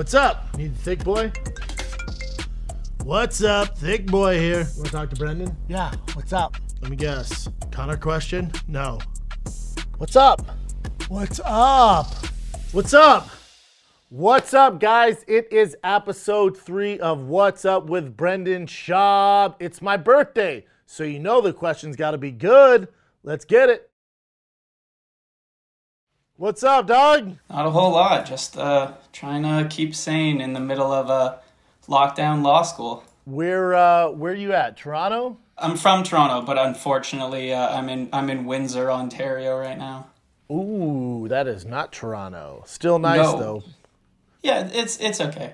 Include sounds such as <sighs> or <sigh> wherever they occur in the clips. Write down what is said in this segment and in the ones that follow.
What's up? Need the thick boy? What's up? Thick boy here. You want to talk to Brendan? Yeah, what's up? Let me guess. Conor question? No. What's up? What's up? What's up? What's up, guys? It is episode three of What's Up with Brendan Schaub. It's my birthday, so you know the question's got to be good. Let's get it. What's up, dog? Not a whole lot. Just uh, trying to keep sane in the middle of a lockdown law school. Where uh, where are you at? Toronto? I'm from Toronto, but unfortunately, uh, I'm in I'm in Windsor, Ontario right now. Ooh, that is not Toronto. Still nice No. though. Yeah, it's it's okay.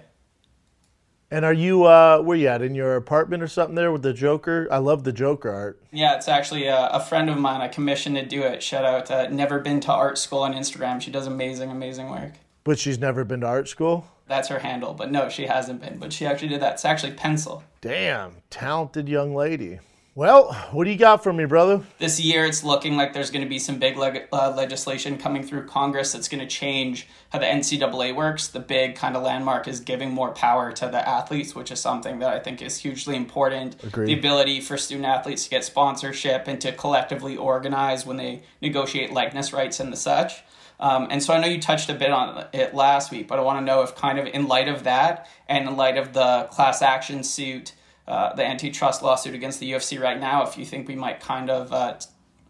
And are you uh, where you at? In your apartment or something there with the Joker? I love the Joker art. Yeah, it's actually a, a friend of mine. I commissioned to do it. Shout out to Never Been to Art School on Instagram. She does amazing, amazing work. But she's never been to art school. That's her handle. But no, she hasn't been. But she actually did that. It's actually pencil. Damn, talented young lady. Well, what do you got for me, brother? this year it's looking like there's going to be some big leg- uh, legislation coming through Congress that's going to change how the NCAA works. The big kind of landmark is giving more power to the athletes, which is something that I think is hugely important. Agreed. The ability for student athletes to get sponsorship and to collectively organize when they negotiate likeness rights and the such. Um, and so I know you touched a bit on it last week, but I want to know if, kind of, in light of that and in light of the class action suit, uh, the antitrust lawsuit against the UFC right now, if you think we might kind of uh,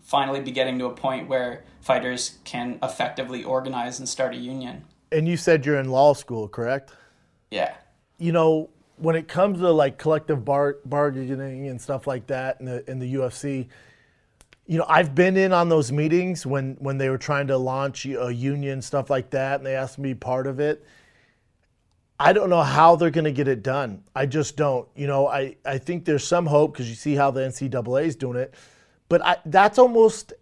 finally be getting to a point where fighters can effectively organize and start a union. And you said you're in law school, correct? Yeah. You know, when it comes to like collective bar- bargaining and stuff like that in the in the UFC, you know, I've been in on those meetings when when they were trying to launch a union stuff like that, and they asked me to be part of it. I don't know how they're going to get it done. I just don't. You know, I, I think there's some hope because you see how the NCAA is doing it, but I, that's almost.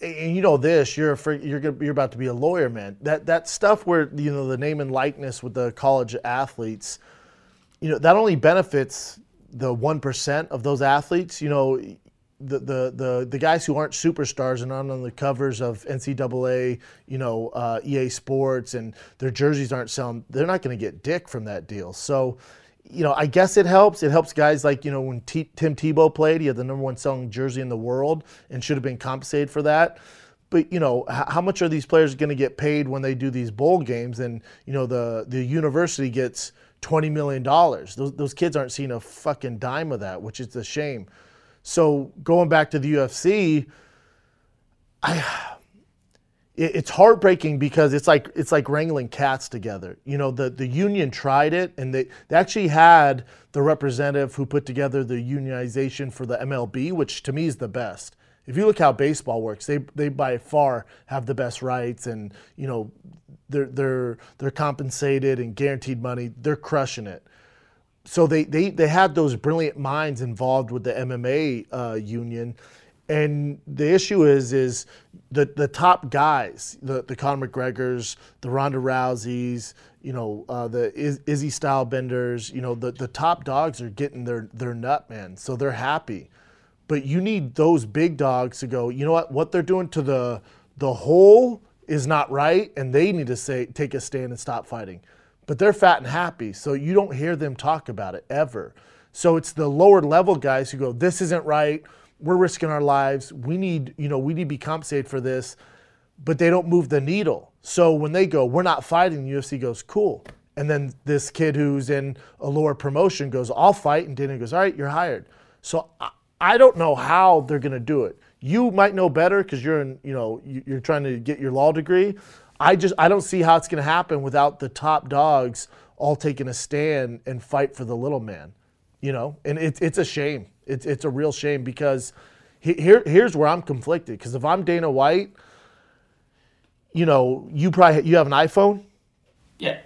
And you know this, you're a, you're you're about to be a lawyer, man. That that stuff where you know the name and likeness with the college athletes, you know that only benefits the one percent of those athletes. You know, the, the the the guys who aren't superstars and aren't on the covers of NCAA, you know, uh, EA Sports, and their jerseys aren't selling. They're not going to get dick from that deal. So, you know, I guess it helps. It helps guys like you know when T- Tim Tebow played, he had the number one selling jersey in the world and should have been compensated for that. But you know, h- how much are these players going to get paid when they do these bowl games? And you know, the the university gets twenty million dollars. Those those kids aren't seeing a fucking dime of that, which is a shame. So going back to the UFC, I it- it's heartbreaking because it's like it's like wrangling cats together. You know, the the union tried it and they, they actually had the representative who put together the unionization for the MLB, which to me is the best. If you look how baseball works, they they by far have the best rights and you know they're they're they're compensated and guaranteed money. They're crushing it so they, they, they had those brilliant minds involved with the MMA uh, union. And the issue is is the, the top guys, the, the Conor McGregors, the Ronda Rouseys, you know, uh, the Iz, Izzy Stylebenders, you know, the, the top dogs are getting their, their nut, man. So they're happy. But you need those big dogs to go, you know what, what they're doing to the, the whole is not right. And they need to say, take a stand and stop fighting but they're fat and happy. So you don't hear them talk about it ever. So it's the lower level guys who go, this isn't right. We're risking our lives. We need, you know, we need to be compensated for this, but they don't move the needle. So when they go, we're not fighting, the UFC goes, cool. And then this kid who's in a lower promotion goes, I'll fight. And Dana goes, all right, you're hired. So I, I don't know how they're going to do it. You might know better because you're in, you know, you- you're trying to get your law degree. I just I don't see how it's going to happen without the top dogs all taking a stand and fight for the little man, you know. And it's it's a shame. It's it's a real shame because he- here here's where I'm conflicted because if I'm Dana White, you know, you probably you have an iPhone. Yeah.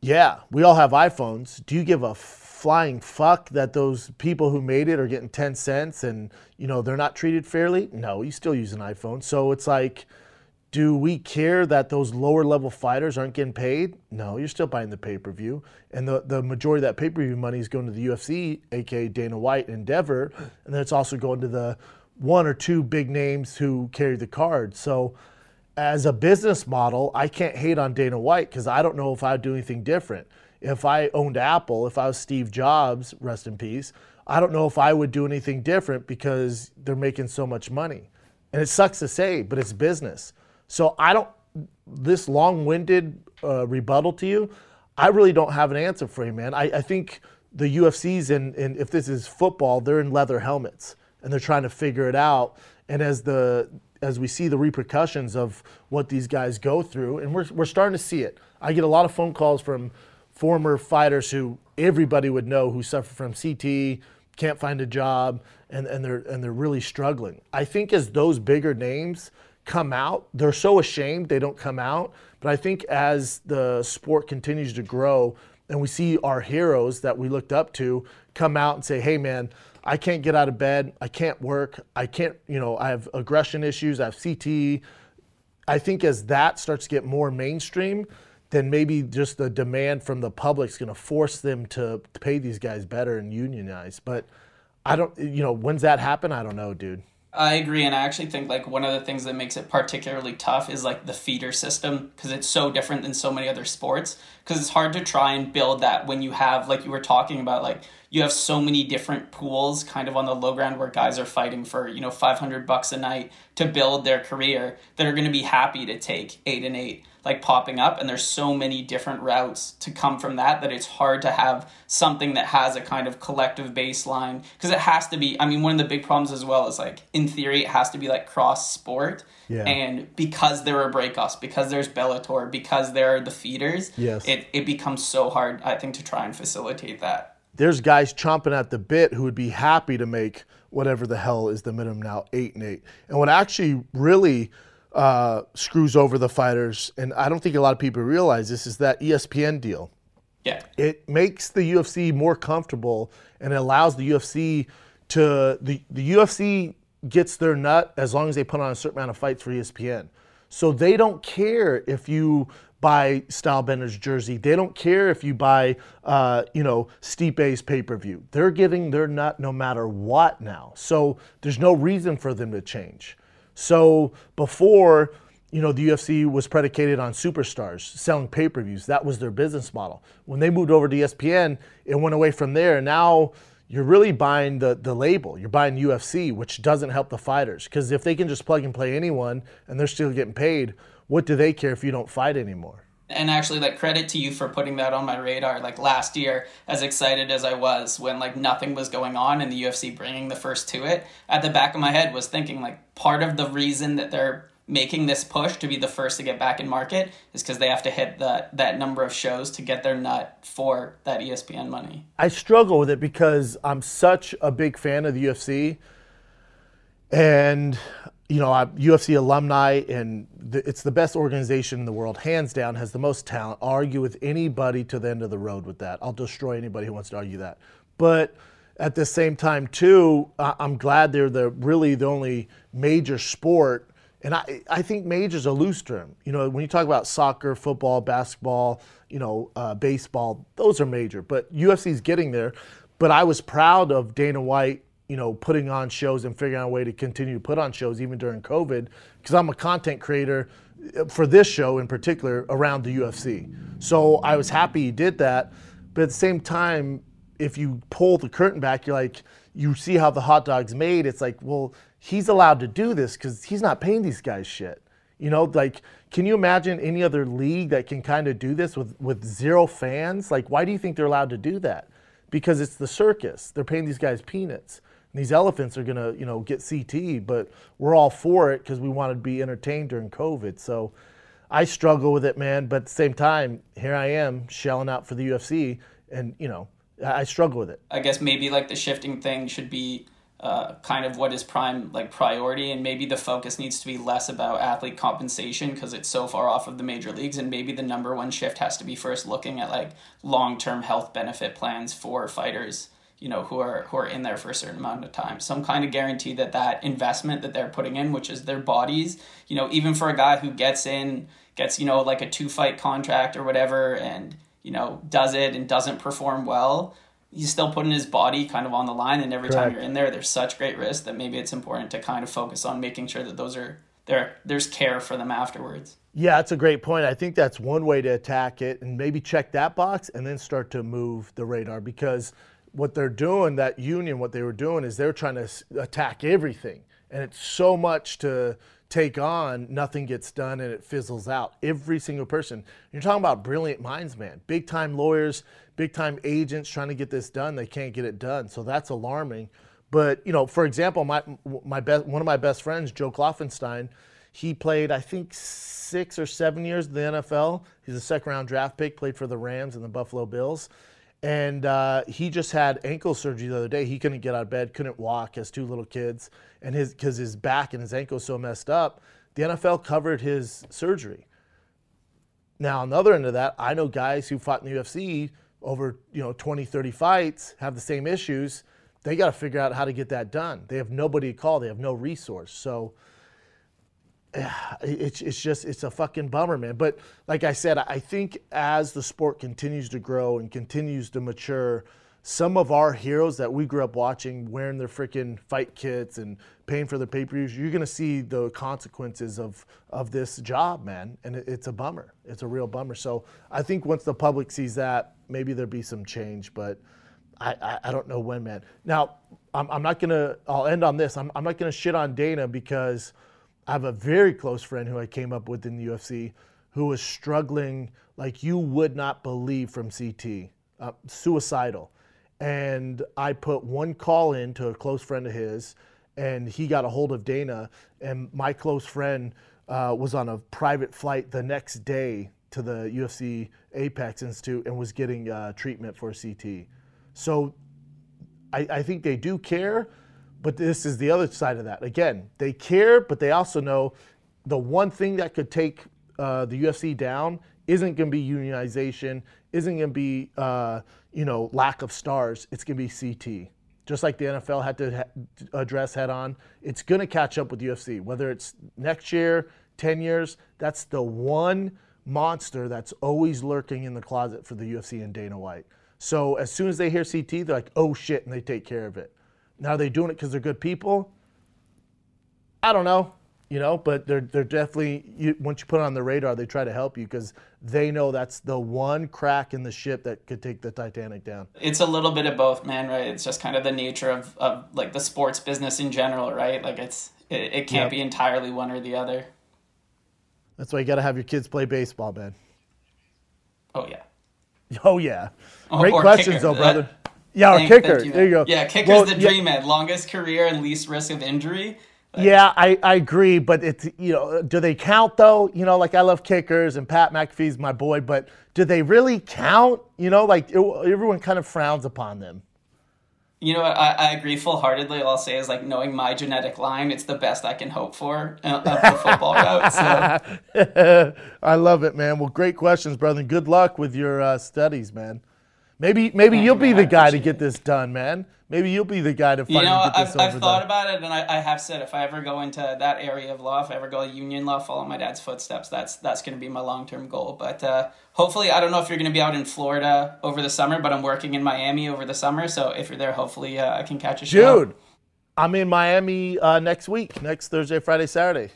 Yeah, we all have iPhones. Do you give a flying fuck that those people who made it are getting 10 cents and, you know, they're not treated fairly? No, you still use an iPhone. So it's like, do we care that those lower level fighters aren't getting paid? No, you're still buying the pay per view. And the, the majority of that pay per view money is going to the UFC, aka Dana White Endeavor. And then it's also going to the one or two big names who carry the card. So as a business model, I can't hate on Dana White because I don't know if I'd do anything different. If I owned Apple, if I was Steve Jobs, rest in peace, I don't know if I would do anything different because they're making so much money. And it sucks to say, but it's business. So I don't, this long winded uh, rebuttal to you, I really don't have an answer for you, man. I, I think the UFC's in, in, if this is football, they're in leather helmets and they're trying to figure it out. And as the as we see the repercussions of what these guys go through, and we're, we're starting to see it. I get a lot of phone calls from former fighters who everybody would know who suffer from CTE, can't find a job, and, and they're and they're really struggling. I think as those bigger names come out, they're so ashamed they don't come out. But I think as the sport continues to grow and we see our heroes that we looked up to come out and say, hey man, I can't get out of bed. I can't work. I can't, you know, I have aggression issues. I have CTE. I think as that starts to get more mainstream, then maybe just the demand from the public is going to force them to pay these guys better and unionize. But I don't, you know, when's that happen? I don't know, dude. I agree, and I actually think like one of the things that makes it particularly tough is like the feeder system because it's so different than so many other sports. Because it's hard to try and build that when you have like you were talking about like you have so many different pools kind of on the low ground where guys are fighting for you know 500 bucks a night to build their career that are going to be happy to take eight and eight like popping up and there's so many different routes to come from that that it's hard to have something that has a kind of collective baseline because it has to be i mean one of the big problems as well is like in theory it has to be like cross sport yeah. and because there are breakoffs because there's bellator because there are the feeders yes. it, it becomes so hard i think to try and facilitate that there's guys chomping at the bit who would be happy to make whatever the hell is the minimum now, eight and eight. And what actually really uh, screws over the fighters, and I don't think a lot of people realize this, is that ESPN deal. Yeah. It makes the UFC more comfortable and it allows the UFC to the, the UFC gets their nut as long as they put on a certain amount of fights for ESPN. So they don't care if you buy Stylebenders jersey. They don't care if you buy, uh, you know, Stipe's pay per view. They're getting their nut no matter what now. So there's no reason for them to change. So before, you know, the UFC was predicated on superstars selling pay per views. That was their business model. When they moved over to ESPN, it went away from there. Now you're really buying the, the label. You're buying UFC, which doesn't help the fighters. Because if they can just plug and play anyone and they're still getting paid, what do they care if you don't fight anymore? And actually like credit to you for putting that on my radar like last year as excited as i was when like nothing was going on and the ufc bringing the first to it at the back of my head was thinking like part of the reason that they're making this push to be the first to get back in market is because they have to hit that that number of shows to get their nut for that espn money. I struggle with it because i'm such a big fan of the ufc and you know, I'm UFC alumni, and the, it's the best organization in the world, hands down, has the most talent. I'll argue with anybody to the end of the road with that. I'll destroy anybody who wants to argue that. But at the same time, too, I'm glad they're the really the only major sport. And I, I think major is a loose term. You know, when you talk about soccer, football, basketball, you know, uh, baseball, those are major. But UFC is getting there. But I was proud of Dana White you know, putting on shows and figuring out a way to continue to put on shows even during COVID, because I'm a content creator uh, for this show in particular around the UFC. So I was happy he did that, but at the same time, if you pull the curtain back, you're like, you see how the hot dog's made. It's like, well, he's allowed to do this because he's not paying these guys shit. You know, like, can you imagine any other league that can kind of do this with, with zero fans? Like, why do you think they're allowed to do that? Because it's the circus. They're paying these guys peanuts these elephants are going to, you know, get CTE, but we're all for it because we want to be entertained during COVID. So I struggle with it, man. But at the same time, here I am shelling out for the UFC, and you know, I struggle with it. I guess maybe like the shifting thing should be uh, kind of what is prime like priority, and maybe the focus needs to be less about athlete compensation because it's so far off of the major leagues, and maybe the number one shift has to be first looking at like long term health benefit plans for fighters you know who are who are in there for a certain amount of time some kind of guarantee that that investment that they're putting in which is their bodies you know even for a guy who gets in gets you know like a two fight contract or whatever and you know does it and doesn't perform well he's still putting his body kind of on the line and every Correct. time you're in there there's such great risk that maybe it's important to kind of focus on making sure that those are there there's care for them afterwards. Yeah, that's a great point. I think that's one way to attack it and maybe check that box and then start to move the radar because what they're doing, that union, what they were doing is they're trying to attack everything. And it's so much to take on, nothing gets done and it fizzles out. Every single person. You're talking about brilliant minds, man. Big time lawyers, big time agents trying to get this done. They can't get it done. So that's alarming. But, you know, for example, my, my best, one of my best friends, Joe Klopfenstein, he played, I think, six or seven years in the NFL. He's a second round draft pick, played for the Rams and the Buffalo Bills. And uh, he just had ankle surgery the other day. He couldn't get out of bed, couldn't walk, has two little kids, and his because his back and his ankle so messed up. The NFL covered his surgery. Now, on the other end of that, I know guys who fought in the UFC over you know 20, 30 fights have the same issues. They got to figure out how to get that done. They have nobody to call. They have no resource. So <sighs> it's it's just it's a fucking bummer, man. But like I said, I think as the sport continues to grow and continues to mature, some of our heroes that we grew up watching wearing their freaking fight kits and paying for their pay-per-views, you're gonna see the consequences of of this job, man. And it, it's a bummer. It's a real bummer. So I think once the public sees that, maybe there'll be some change. But I, I, I don't know when, man. Now I'm, I'm not gonna. I'll end on this. I'm, I'm not gonna shit on Dana because I have a very close friend who I came up with in the UFC who was struggling like you would not believe from CTE, uh, suicidal. And I put one call in to a close friend of his, and he got a hold of Dana. And my close friend uh, was on a private flight the next day to the UFC Apex Institute and was getting uh, treatment for CTE. So I, I think they do care but this is the other side of that. Again, they care, but they also know the one thing that could take uh, the UFC down isn't going to be unionization, isn't going to be uh, you know lack of stars. It's going to be CTE. Just like the NFL had to ha- address head on, it's going to catch up with UFC. Whether it's next year, ten years, that's the one monster that's always lurking in the closet for the UFC and Dana White. So as soon as they hear CTE, they're like, "Oh shit," and they take care of it. Now, are they doing it because they're good people? I don't know, you know, but they're they're definitely you, once you put it on the radar, they try to help you because they know that's the one crack in the ship that could take the Titanic down. It's a little bit of both, man. Right? It's just kind of the nature of of like the sports business in general, right? Like it's it, it can't yep. be entirely one or the other. That's why you got to have your kids play baseball, man. Oh yeah. Oh yeah. Oh, Great questions, kicker. though, brother. That, <laughs> yeah, or kicker. You, there you go. Yeah, kicker's well, the dream, yeah. man. Longest career and least risk of injury. Like, yeah, I, I agree, but it's you know, do they count though? You know, like I love kickers and Pat McAfee's my boy, but do they really count? You know, like it, everyone kind of frowns upon them. You know what? I, I agree full heartedly. All I'll say is like knowing my genetic line, it's the best I can hope for uh, of the football <laughs> route. So. <laughs> I love it, man. Well, great questions, brother. Good luck with your uh, studies, man. Maybe maybe you'll be the guy to get this done, man. Maybe you'll be the guy to finally you know, get this I've, over I've thought about it, and I, I, have said if I ever go into that area of law, if I ever go union law, follow my dad's footsteps, that's that's going to be my long term goal. But uh, hopefully, I don't know if you're going to be out in Florida over the summer, but I'm working in Miami over the summer, so if you're there, hopefully uh, I can catch a show. Dude, I'm in Miami uh, next week, next Thursday, Friday, Saturday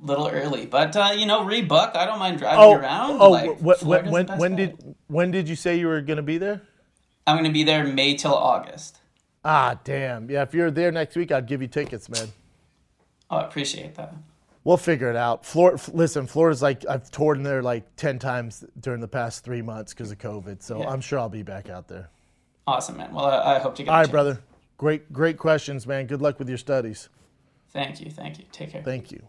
little early, but uh, you know, rebook. I don't mind driving oh, around. Oh, like, wh- when when, when did when did you say you were going to be there? I'm going to be there May till August. Ah, damn. Yeah, if you're there next week, I'd give you tickets, man. Oh, I appreciate that. We'll figure it out. Florida, listen, Florida's like I've toured in there like ten times during the past three months because of COVID. So yeah. I'm sure I'll be back out there. Awesome, man. Well, I, I hope to get. All right, brother. Great, great questions, man. Good luck with your studies. Thank you. Thank you. Take care. Thank you.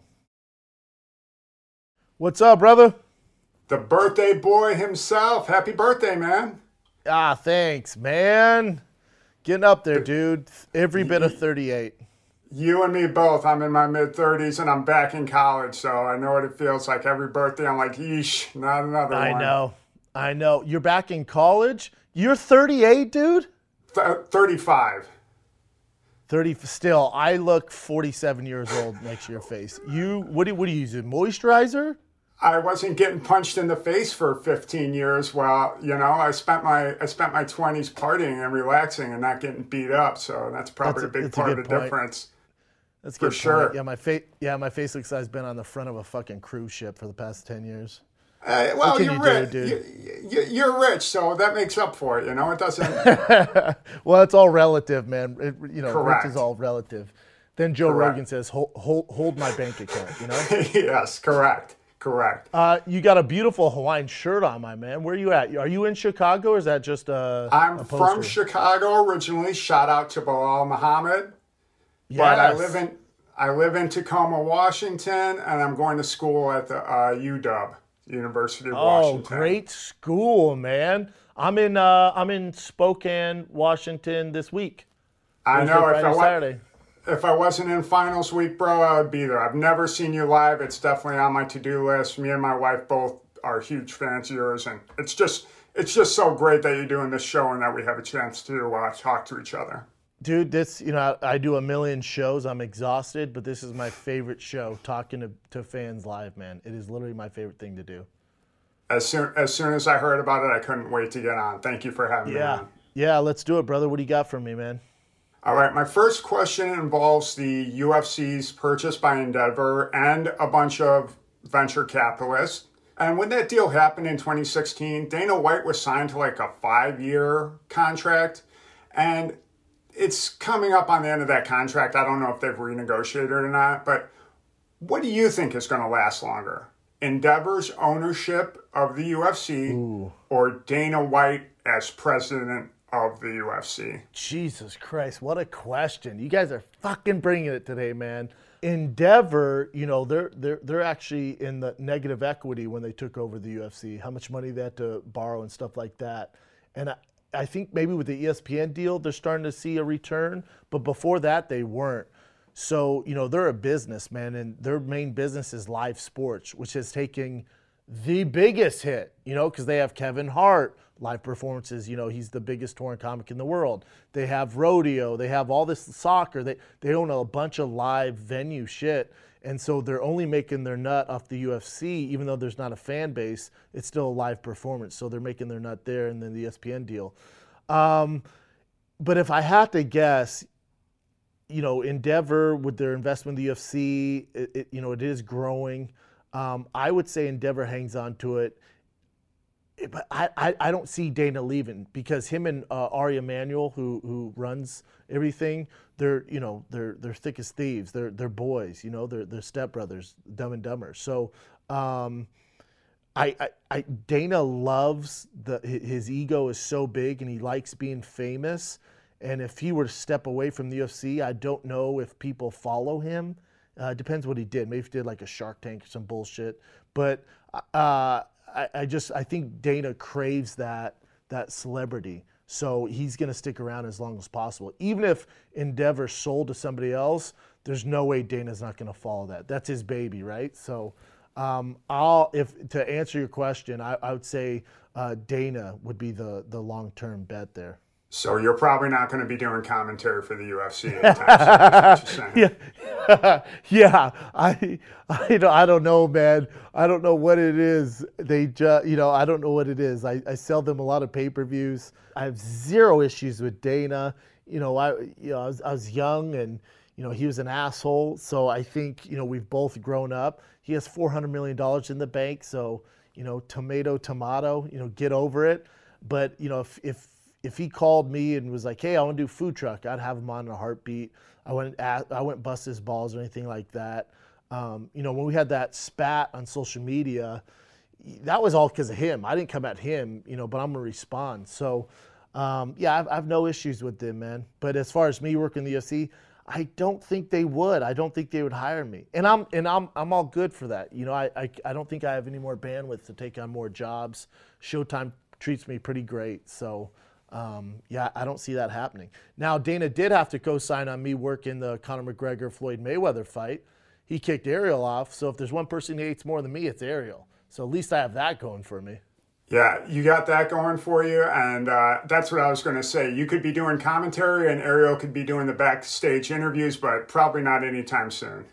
What's up, brother? The birthday boy himself. Happy birthday, man. Ah, thanks, man. Getting up there, dude. Every bit of 38. You and me both. I'm in my mid 30s and I'm back in college, so I know what it feels like. Every birthday, I'm like, yeesh, not another I one. I know. I know. You're back in college? You're 38, dude? Th- 35. 30 still i look 47 years old next to your face you what do, what do you use moisturizer I wasn't getting punched in the face for 15 years. Well, you know, I spent my I spent my 20s partying and relaxing and not getting beat up. So that's probably that's a, a big part a of the point. difference. That's For good sure. Point. Yeah, my face. Yeah, my face looks like it's been on the front of a fucking cruise ship for the past ten years. Uh, well, you're you rich. dude? You, you, you're rich, so that makes up for it. You know, it doesn't. <laughs> Well, it's all relative, man. It, you know, Correct. rich is all relative. Then Joe Correct. Rogan says, hold, hold, hold my bank account, you know? <laughs> yes, correct, correct. Uh, you got a beautiful Hawaiian shirt on, my man. Where are you at? Are you in Chicago or is that just a, I'm a from? Chicago originally. Shout out to Belal Muhammad. Yes. But I live in I live in Tacoma, Washington, and I'm going to school at the uh, UW, University of Oh, Washington. great school, man. I'm in uh, I'm in Spokane, Washington this week. I Thursday, know if Friday, I, wa- Saturday. If I wasn't in finals week, bro, I would be there. I've never seen you live. It's definitely on my to-do list. Me and my wife both are huge fans of yours, and it's just it's just so great that you're doing this show and that we have a chance to uh, talk to each other. Dude, this, you know, I, I do a million shows. I'm exhausted, but this is my favorite show, talking to, to fans live, man. It is literally my favorite thing to do. As soon as soon as I heard about it, I couldn't wait to get on. Thank you for having me Yeah. Yeah, let's do it, brother. What do you got for me, man? All right, my first question involves the UFC's purchase by Endeavor and a bunch of venture capitalists. And when that deal happened in 2016, Dana White was signed to like a five year contract. And it's coming up on the end of that contract. I don't know if they've renegotiated or not, but what do you think is going to last longer? Endeavor's ownership of the UFC or Dana White as president of the UFC? Jesus Christ, what a question. You guys are fucking bringing it today, man. Endeavor, you know, they're they're they're actually in the negative equity when they took over the UFC. How much money they had to borrow and stuff like that. And I, I think maybe with the ESPN deal, they're starting to see a return, but before that they weren't. So, you know, they're a business, man, and their main business is live sports, which is taking the biggest hit, you know, because they have Kevin Hart, live performances. You know, he's the biggest touring comic in the world. They have rodeo, they have all this soccer. They they own a bunch of live venue shit, and so they're only making their nut off the UFC, even though there's not a fan base. It's still a live performance, so they're making their nut there, and then the ESPN deal. Um, but if I had to guess, you know, Endeavor with their investment in the UFC, it, it, you know, it is growing. Um, I would say Endeavor hangs on to it. Eh, But I, I, I don't see Dana leaving because him and uh, Ari Emanuel, who who runs everything, they're you know they're they're thick as thieves. They're they're boys. You know they're they're stepbrothers, Dumb and Dumber. So um, I, I, I Dana loves the his ego is so big and he likes being famous. And if he were to step away from the UFC, I don't know if people follow him. Uh, depends what he did. Maybe he did like a Shark Tank or some bullshit. But uh, I, I just I think Dana craves that that celebrity. So he's going to stick around as long as possible. Even if Endeavor sold to somebody else, there's no way Dana's not going to follow that. That's his baby, right? So um, I'll if to answer your question, I, I would say uh, Dana would be the the long term bet there. So you're probably not going to be doing commentary for the UFC anytime soon. is what you're <laughs> saying. Yeah, <laughs> yeah. I, I, don't, I don't know, man. I don't know what it is. They just, you know, I don't know what it is. I, I sell them a lot of pay per views. I have zero issues with Dana. You know, I, you know, I was, I was young and you know he was an asshole. So I think you know we've both grown up. He has four hundred million dollars in the bank. So you know, tomato, tomato. You know, get over it. But you know, if if if he called me and was like, "Hey, I want to do food truck," I'd have him on in a heartbeat. I wouldn't a- I wouldn't bust his balls or anything like that. Um, you know, when we had that spat on social media, that was all because of him. I didn't come at him, you know, but I'm gonna respond. So, um, yeah, I've, I've no issues with them, man. But as far as me working the UFC, I don't think they would. I don't think they would hire me, and I'm and I'm I'm all good for that. You know, I I, I don't think I have any more bandwidth to take on more jobs. Showtime treats me pretty great, so. Um, yeah, I don't see that happening. Now, Dana did have to co-sign on me working the Conor McGregor Floyd Mayweather fight. He kicked Ariel off, so if there's one person he hates more than me, it's Ariel. So at least I have that going for me. Yeah, you got that going for you, and uh, that's what I was going to say. You could be doing commentary, and Ariel could be doing the backstage interviews, but probably not anytime soon.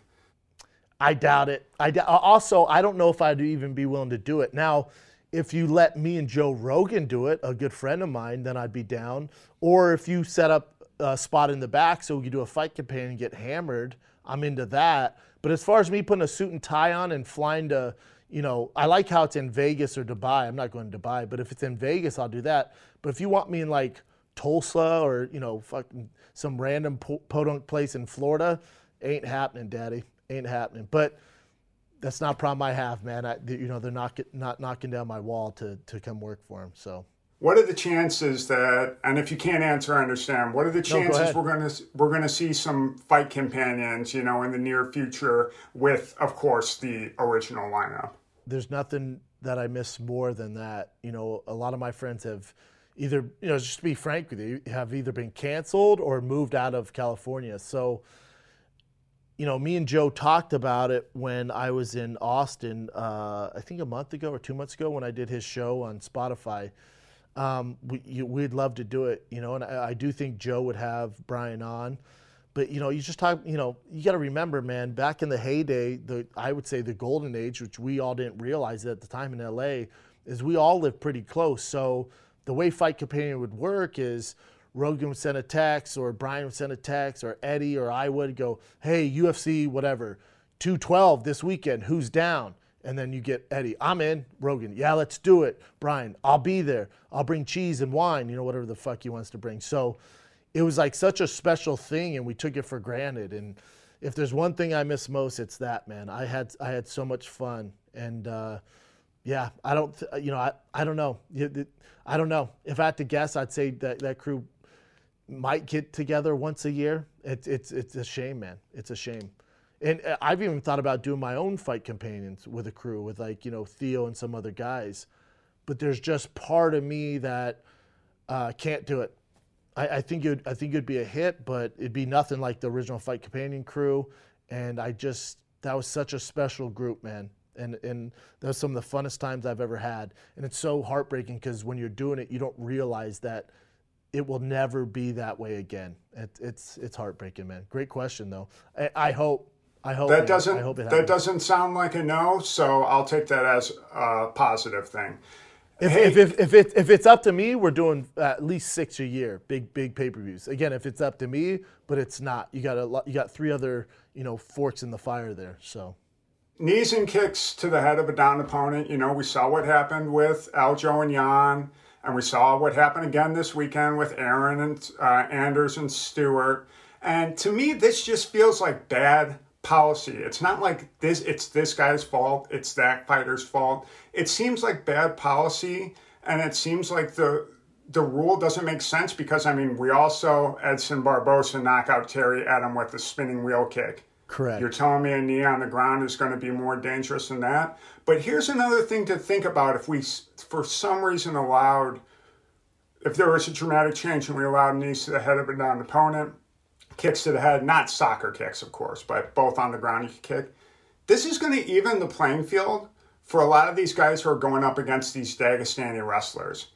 I doubt it. I d- also I don't know if I'd even be willing to do it. Now, if you let me and Joe Rogan do it, a good friend of mine, then I'd be down. Or if you set up a spot in the back so we could do a fight companion and get hammered, I'm into that. But as far as me putting a suit and tie on and flying to, you know, I like how it's in Vegas or Dubai. I'm not going to Dubai, but if it's in Vegas, I'll do that. But if you want me in like Tulsa or you know, fucking some random podunk place in Florida, ain't happening, Daddy. Ain't happening. But that's not a problem I have, man. I, you know, they're not not knocking down my wall to to come work for them. So. What are the chances that, and if you can't answer, I understand. What are the chances no, we're going to we're going to see some fight companions, you know, in the near future with, of course, the original lineup? There's nothing that I miss more than that. You know, a lot of my friends have either, you know, just to be frank with you, have either been canceled or moved out of California. So, you know, me and Joe talked about it when I was in Austin, uh, I think a month ago or two months ago when I did his show on Spotify um, we, you, we'd love to do it, you know, and I, I, do think Joe would have Brian on. But, you know, you just talk, you know, you got to remember, man, back in the heyday, the I would say the golden age, which we all didn't realize at the time in LA, is we all lived pretty close. So the way Fight Companion would work is Rogan would send a text or Brian would send a text or Eddie or I would go, hey, UFC, whatever, 212 this weekend, who's down? and then you get Eddie. I'm in. Rogan. Yeah, let's do it. Brian, I'll be there. I'll bring cheese and wine. You know, whatever the fuck he wants to bring. So it was like such a special thing, and we took it for granted. And if there's one thing I miss most, it's that man. I had I had so much fun, and uh, yeah, I don't you know I I don't know. I don't know. If I had to guess, I'd say that that crew might get together once a year. It's it's it's a shame, man. It's a shame and uh, I've even thought about doing my own fight companions with a crew with like you know Theo and some other guys, but there's just part of me that uh, can't do it. I, I think it I think it'd be a hit, but it'd be nothing like the original fight companion crew, and I just that was such a special group, man. And, and that was some of the funnest times I've ever had. And it's so heartbreaking because when you're doing it, you don't realize that it will never be that way again. It, it's it's heartbreaking, man. Great question though. I, I hope I hope that doesn't hope that doesn't sound like a no. So I'll take that as a positive thing. If, hey. if, if, if, it, if it's up to me, we're doing at least six a year, big big pay per views. Again, if it's up to me, but it's not. You got a lot, you got three other you know forks in the fire there. So knees and kicks to the head of a down opponent. You know, we saw what happened with Aljo and Yan, and we saw what happened again this weekend with Aaron and uh, Anders and Stewart. And to me, this just feels like bad policy. It's not like this it's this guy's fault, it's that fighter's fault. It seems like bad policy and it seems like the the rule doesn't make sense because I mean we also Edson Barboza knock out Terry Etim with the spinning wheel kick. Correct. You're telling me a knee on the ground is going to be more dangerous than that. But here's another thing to think about: if we, for some reason, allowed, if there was a dramatic change and we allowed knees to the head of a non opponent, kicks to the head, not soccer kicks, of course, but both on the ground you kick. This is going to even the playing field for a lot of these guys who are going up against these Dagestani wrestlers.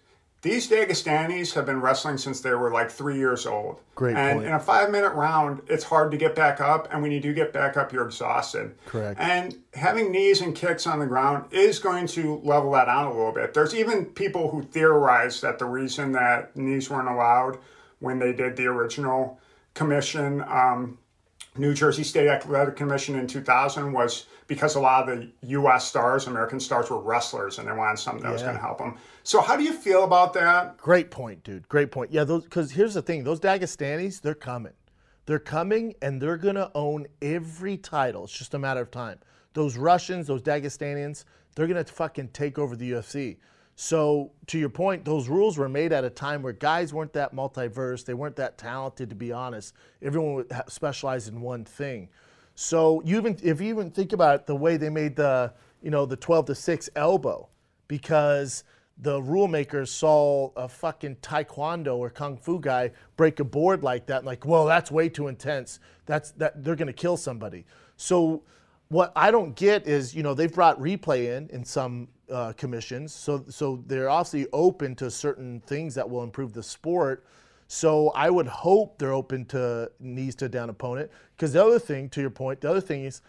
These Dagestanis have been wrestling since they were like three years old. Great and point. in a five minute round, it's hard to get back up. And when you do get back up, you're exhausted. Correct. And having knees and kicks on the ground is going to level that out a little bit. There's even people who theorize that the reason that knees weren't allowed when they did the original commission, um, New Jersey State Athletic Commission in 2000 was because a lot of the U.S. stars, American stars, were wrestlers, and they wanted something that yeah. was going to help them. So, how do you feel about that? Great point, dude. Great point. Yeah, those because here's the thing: those Dagestanis, they're coming. They're coming, and they're going to own every title. It's just a matter of time. Those Russians, those Dagestanians, they're going to fucking take over the UFC. So, to your point, those rules were made at a time where guys weren't that multiverse. They weren't that talented, to be honest. Everyone would specialize in one thing. So, you even if you even think about it, the way they made the you know the 12 to 6 elbow, because the rule makers saw a fucking taekwondo or kung fu guy break a board like that, like, well, that's way too intense. That's that they're gonna kill somebody. So, what I don't get is, you know, they've brought replay in in some uh, commissions. So, so they're obviously open to certain things that will improve the sport. So I would hope they're open to knees to a down opponent. Because the other thing, to your point, the other thing is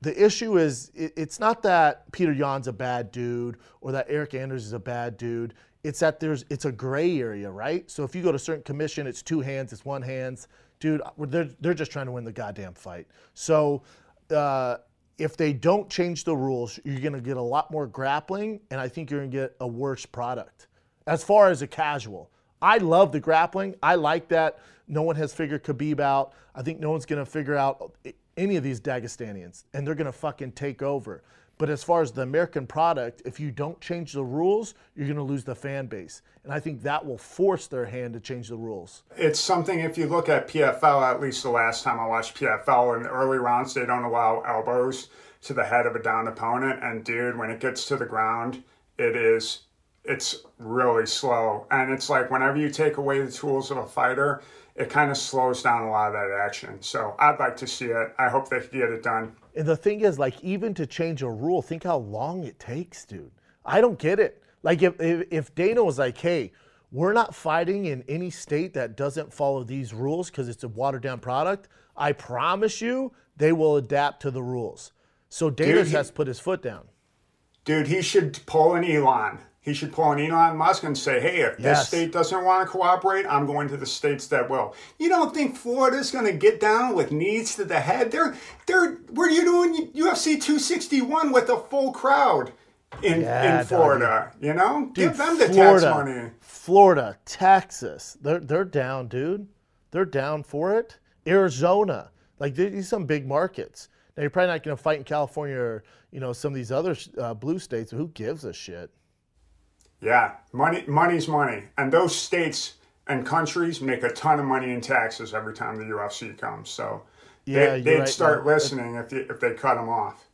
the issue is it, it's not that Peter Yan's a bad dude or that Eryk Anders is a bad dude. It's that there's it's a gray area, right? So if you go to a certain commission, it's two hands, it's one hands, dude. They're they're just trying to win the goddamn fight. So. Uh, if they don't change the rules, you're going to get a lot more grappling, and I think you're going to get a worse product. As far as a casual, I love the grappling. I like that. No one has figured Khabib out. I think no one's going to figure out any of these Dagestanians, and they're going to fucking take over. But as far as the American product, if you don't change the rules, you're going to lose the fan base. And I think that will force their hand to change the rules. It's something, if you look at PFL, at least the last time I watched PFL, in the early rounds, they don't allow elbows to the head of a down opponent. And dude, when it gets to the ground, it is, it's really slow. And it's like whenever you take away the tools of a fighter, it kind of slows down a lot of that action. So I'd like to see it. I hope they can get it done. And the thing is, like, even to change a rule, think how long it takes, dude. I don't get it. Like, if, if, if Dana was like, hey, we're not fighting in any state that doesn't follow these rules because it's a watered down product, I promise you they will adapt to the rules. So Dana has put his foot down. Dude, he should pull an Elon. He should pull an Elon Musk and say, hey, if yes. this state doesn't want to cooperate, I'm going to the states that will. You don't think Florida's going to get down with knees to the head? They're, they're, where are you doing UFC 261 with a full crowd in, yeah, in Florida? Doggy. You know? Dude, Give them the Florida, tax money. Florida, Texas, they're, they're down, dude. They're down for it. Arizona, like these some big markets. Now you're probably not going to fight in California or you know some of these other uh, blue states. Who gives a shit? Yeah, money, money's money, and those states and countries make a ton of money in taxes every time the UFC comes. So yeah, they, would right, start listening if, if they cut them off.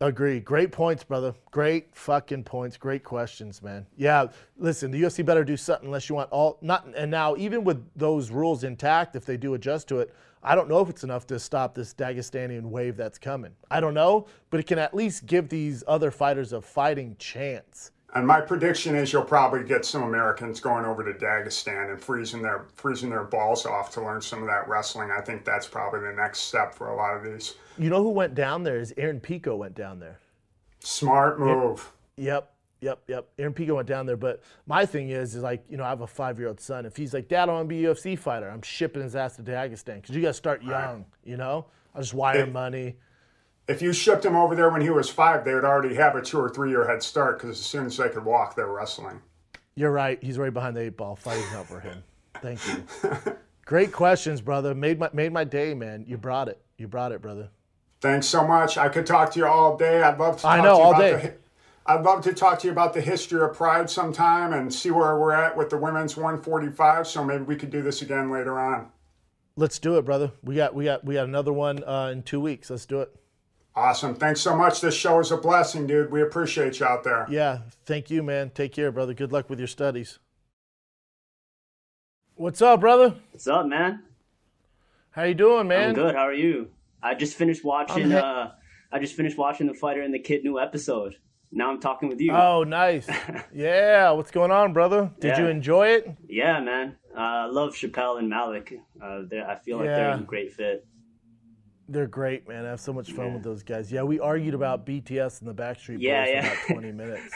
Agree. Great points, brother. Great fucking points. Great questions, man. Yeah, listen, the UFC better do something unless you want all not and now even with those rules intact, if they do adjust to it, I don't know if it's enough to stop this Dagestanian wave that's coming. I don't know, but it can at least give these other fighters a fighting chance. And my prediction is you'll probably get some Americans going over to Dagestan and freezing their freezing their balls off to learn some of that wrestling. I think that's probably the next step for a lot of these. You know who went down there? Is Aaron Pico went down there. Smart move. Yep. Yep, yep. Aaron Pico went down there, but my thing is, is like, you know, I have a five-year-old son. If he's like, Dad, I want to be a UFC fighter, I'm shipping his ass to Dagestan because you got to start young. Right. You know, I just wire it, money if you shipped him over there when he was five, they would already have a two or three year head start because as soon as they could walk, they're wrestling. You're right. He's right behind the eight ball, fighting over him. Thank you. Great questions, brother. Made my made my day, man. You brought it. You brought it, brother. Thanks so much. I could talk to you all day. I'd love to. I know to all day. The, I'd love to talk to you about the history of Pride sometime and see where we're at with the women's 145. So maybe we could do this again later on. Let's do it, brother. We got we got we got another one uh, in two weeks. Let's do it. Awesome. Thanks so much. This show is a blessing, dude. We appreciate you out there. Yeah. Thank you, man. Take care, brother. Good luck with your studies. What's up, brother? What's up, man? How you doing, man? I'm good. How are you? I just finished watching. Ha- uh, I just finished watching the Fighter and the Kid new episode. Now I'm talking with you. Oh, nice. <laughs> yeah. What's going on, brother? Did yeah. you enjoy it? Yeah, man. Uh, I love Chappelle and Malik. Uh, I feel like yeah. they're a great fit. They're great, man. I have so much fun yeah. with those guys. Yeah, we argued about BTS and the Backstreet Boys yeah, yeah. for about 20 minutes.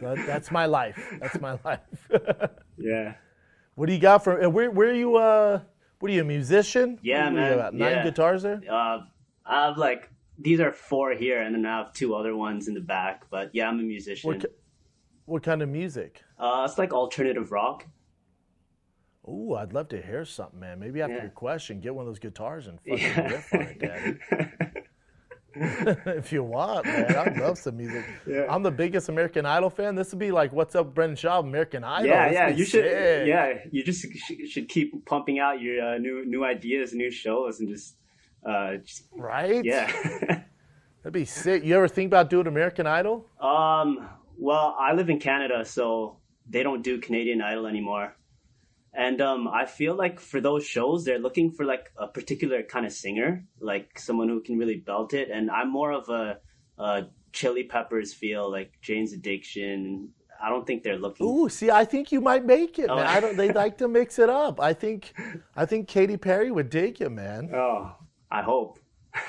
so that, that's my life. That's my life. <laughs> yeah. What do you got for? Where, where are you? Uh, what are you, a musician? Yeah, man. You about nine yeah. guitars there? Uh, I have like these are four here, and then I have two other ones in the back. But yeah, I'm a musician. What, what kind of music? Uh, it's like alternative rock. Ooh, I'd love to hear something, man. Maybe after yeah. your question, get one of those guitars and fucking yeah. riff on it, Daddy. <laughs> <laughs> if you want, man, I'd love some music. Yeah. I'm the biggest American Idol fan. This would be like, "What's up, Brendan Schaub, American Idol?" Yeah, yeah. You should, sick. yeah. You just should keep pumping out your uh, new new ideas, new shows, and just, uh, just right. Yeah, <laughs> that'd be sick. You ever think about doing American Idol? Um. Well, I live in Canada, so they don't do Canadian Idol anymore. And um, I feel like for those shows, they're looking for like a particular kind of singer, like someone who can really belt it. And I'm more of a, a Chili Peppers feel, like Jane's Addiction. I don't think they're looking. Ooh, see, I think you might make it, oh. man. I don't. They like to mix it up. I think, I think Katy Perry would dig you, man. Oh, I hope.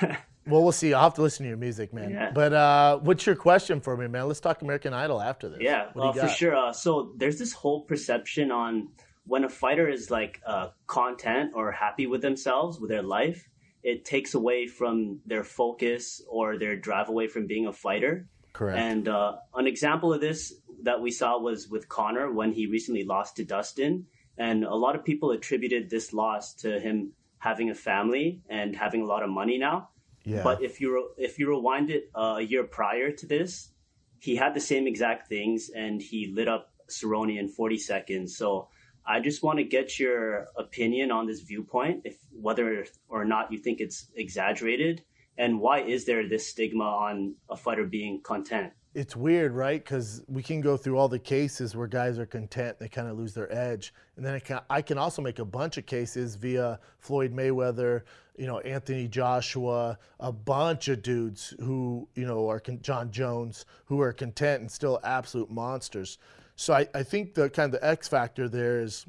<laughs> Well, we'll see. I'll have to listen to your music, man. Yeah. But uh, what's your question for me, man? Let's talk American Idol after this. Yeah, do uh, for sure. Uh, so there's this whole perception on when a fighter is like uh, content or happy with themselves, with their life, it takes away from their focus or their drive away from being a fighter. Correct. And uh, an example of this that we saw was with Conor when he recently lost to Dustin. And a lot of people attributed this loss to him having a family and having a lot of money now. Yeah. But if you re- if you rewind it uh, a year prior to this, he had the same exact things and he lit up Cerrone in 40 seconds. So I just want to get your opinion on this viewpoint, if whether or not you think it's exaggerated, and why is there this stigma on a fighter being content? it's weird, right? Because we can go through all the cases where guys are content, they kind of lose their edge, and then I can, I can also make a bunch of cases via Floyd Mayweather, you know, Anthony Joshua, a bunch of dudes who you know are con- Jon Jones who are content and still absolute monsters. So I, I think the kind of the X factor there is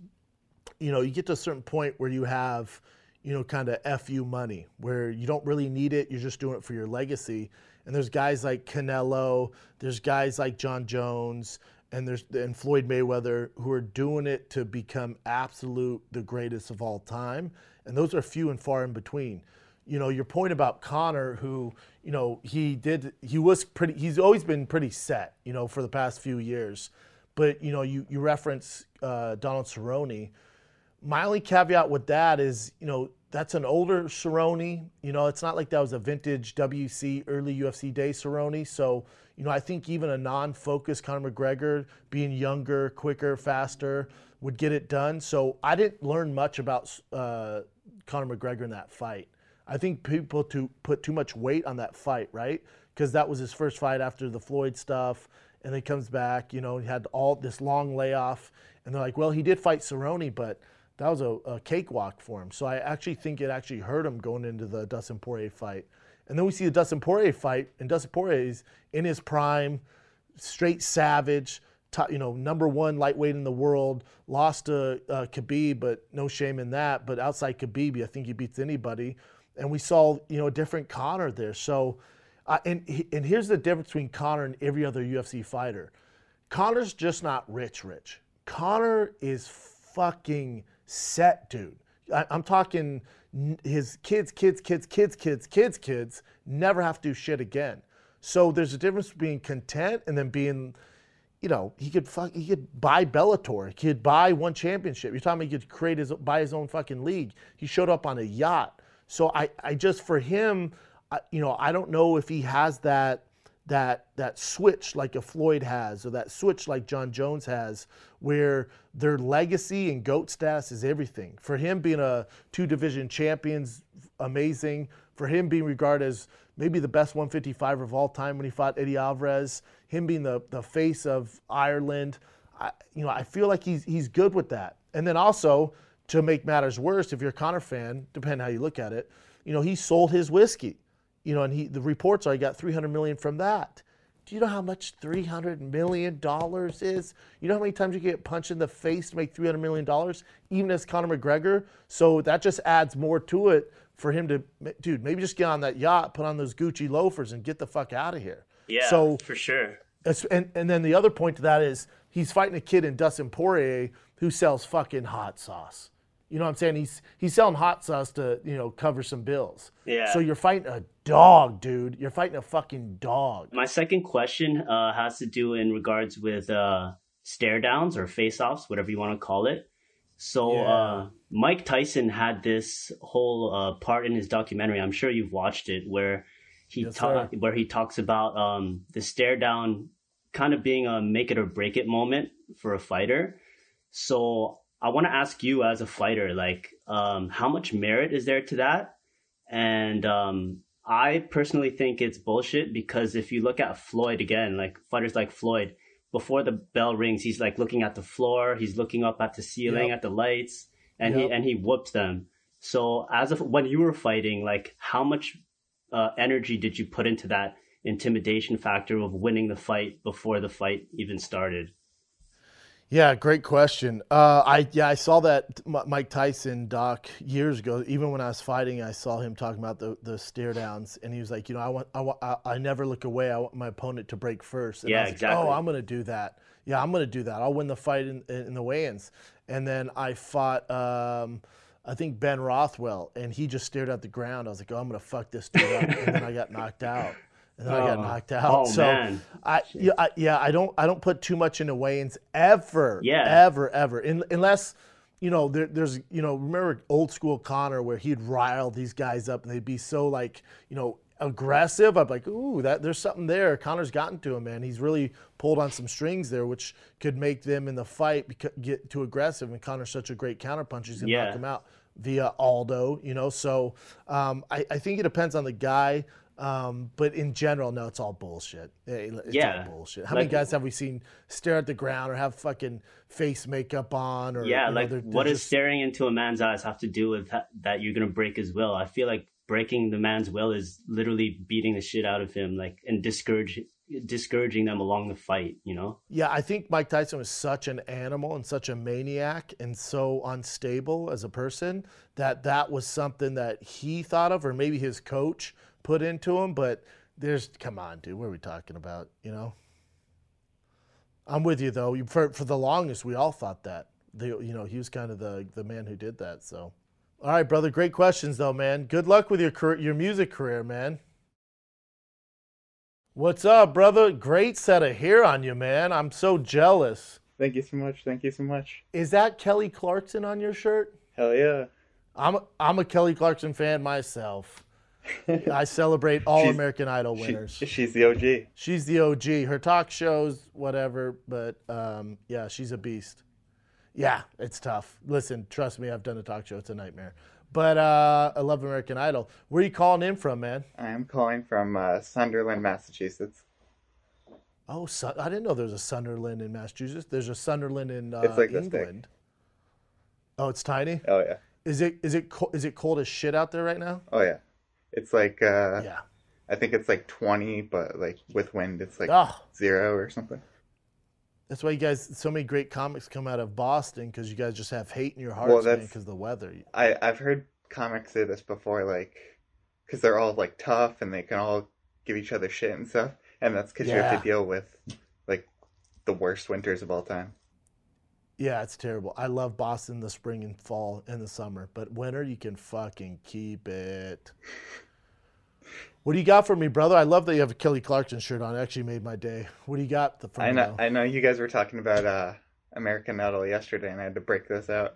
you know, you get to a certain point where you have, you know, kind of fu money, where you don't really need it. You're just doing it for your legacy. And there's guys like Canelo, there's guys like Jon Jones, and there's and Floyd Mayweather who are doing it to become absolute the greatest of all time. And those are few and far in between. You know, your point about Conor, who, you know, he did, he was pretty, he's always been pretty set, you know, for the past few years. But, you know, you, you reference uh, Donald Cerrone my only caveat with that is, you know, that's an older Cerrone. You know, it's not like that was a vintage WEC early UFC day Cerrone. So, you know, I think even a non-focused Conor McGregor, being younger, quicker, faster, would get it done. So I didn't learn much about uh, Conor McGregor in that fight. I think people to put too much weight on that fight, right? Because that was his first fight after the Floyd stuff, and then he comes back. You know, he had all this long layoff, and they're like, well, he did fight Cerrone, but that was a, a cakewalk for him. So I actually think it actually hurt him going into the Dustin Poirier fight. And then we see the Dustin Poirier fight, and Dustin Poirier is in his prime, straight savage, top, you know, number one lightweight in the world. Lost to uh, Khabib, but no shame in that. But outside Khabib, I think he beats anybody. And we saw, you know, a different Conor there. So, uh, and and here's the difference between Conor and every other UFC fighter. Conor's just not rich, rich. Conor is fucking set, dude. I, I'm talking his kids, kids, kids, kids, kids, kids, kids never have to do shit again. So there's a difference between content and then being, you know, he could fuck, he could buy Bellator, he could buy one championship. You're talking about he could create his buy his own fucking league. He showed up on a yacht. So I, I just for him, I, you know, I don't know if he has that that that switch like a Floyd has, or that switch like Jon Jones has, where their legacy and goat status is everything. For him being a two division champions, amazing. For him being regarded as maybe the best 155 of all time when he fought Eddie Alvarez, him being the, the face of Ireland, I, you know, I feel like he's he's good with that. And then also to make matters worse, if you're a Conor fan, depending how you look at it, you know, he sold his whiskey you know, and he the reports are he got 300 million from that. Do you know how much 300 million dollars is? You know how many times you get punched in the face to make 300 million dollars, even as Conor McGregor. So that just adds more to it for him to, dude. Maybe just get on that yacht, put on those Gucci loafers, and get the fuck out of here. Yeah, So for sure. and and then the other point to that is he's fighting a kid in Dustin Poirier who sells fucking hot sauce. You know what I'm saying? He's he's selling hot sauce to you know cover some bills. Yeah. So you're fighting a dog, dude. You're fighting a fucking dog. My second question uh, has to do in regards with uh, stare downs or face offs, whatever you want to call it. So Yeah. uh, Mike Tyson had this whole uh, part in his documentary. I'm sure you've watched it, where he Yes, ta- where he talks about um, the stare down kind of being a make it or break it moment for a fighter. So I want to ask you as a fighter, like, um, how much merit is there to that? And um, I personally think it's bullshit because if you look at Floyd again, like fighters like Floyd, before the bell rings, he's like looking at the floor, he's looking up at the ceiling, Yep. at the lights, and Yep. he and he whoops them. So as of when you were fighting, like how much uh, energy did you put into that intimidation factor of winning the fight before the fight even started? Yeah, great question. Uh, I yeah, I saw that Mike Tyson doc years ago. Even when I was fighting, I saw him talking about the, the stare downs, and he was like, you know, I want, I want, I, I never look away. I want my opponent to break first. And Yeah, was like, exactly. oh, I'm gonna do that. Yeah, I'm gonna do that. I'll win the fight in, in the weigh-ins. And then I fought, um, I think Ben Rothwell, and he just stared at the ground. I was like, oh, I'm gonna fuck this dude up, and then I got knocked out. <laughs> And then I got Oh. knocked out. Oh, so man. I yeah, I yeah I don't I don't put too much into weigh-ins ever. Yeah. Ever ever In, unless you know there, there's you know remember old school Conor where he'd rile these guys up and they'd be so like you know aggressive. I'm like ooh that there's something there. Conor's gotten to him man. He's really pulled on some strings there which could make them in the fight get too aggressive. And Conor's such a great counterpuncher. He's gonna Yeah. knock him out via Aldo. You know so um, I, I think it depends on the guy. Um, but in general, no, it's all bullshit. Eh, It's Yeah. all bullshit. How many guys have we seen stare at the ground or have fucking face makeup on? Or Yeah, you know, like they're- what they're does just- staring into a man's eyes have to do with that you're gonna break his will? I feel like breaking the man's will is literally beating the shit out of him, like and discourage discouraging them along the fight. You know? Yeah, I think Mike Tyson was such an animal and such a maniac and so unstable as a person that that was something that he thought of, or maybe his coach put into him. But there's, come on, dude, what are we talking about? You know. I'm with you though. For for the longest, we all thought that. The, you know, he was kind of the the man who did that. So, all right, brother. Great questions though, man. Good luck with your career, your music career, man. What's up, brother? Great set of hair on you, man. I'm so jealous. Thank you so much. Thank you so much. Is that Kelly Clarkson on your shirt? Hell yeah. I'm a, I'm a Kelly Clarkson fan myself. I celebrate all She's- American Idol She, winners. she's the OG. she's the OG. Her talk shows, whatever, but um, yeah, she's a beast. Yeah, it's tough. Listen, trust me, I've done a talk show. It's a nightmare. But uh, I love American Idol. Where are you calling in from, man? I am calling from uh, Sunderland, Massachusetts. Oh, Sun- I didn't know there was a Sunderland in Massachusetts. There's a Sunderland in uh, It's like. England. Oh, it's tiny. Oh yeah. Is it is it co- is it cold as shit out there right now? Oh yeah. It's like uh, Yeah. I think it's like 20, but like with wind, it's like Oh, zero or something. that's why you guys. So many great comics come out of Boston because you guys just have hate in your hearts, Well, because of the weather. I I've heard comics say this before, like because they're all like tough and they can all give each other shit and stuff, and that's because you have to deal with like the worst winters of all time. Yeah, it's terrible. I love Boston in the spring and fall and the summer, but winter you can fucking keep it. What do you got for me, brother? I love that you have a Kelly Clarkson shirt on. It actually made my day. What do you got for I me? know? I know you guys were talking about uh, American Idol yesterday, and I had to break this out.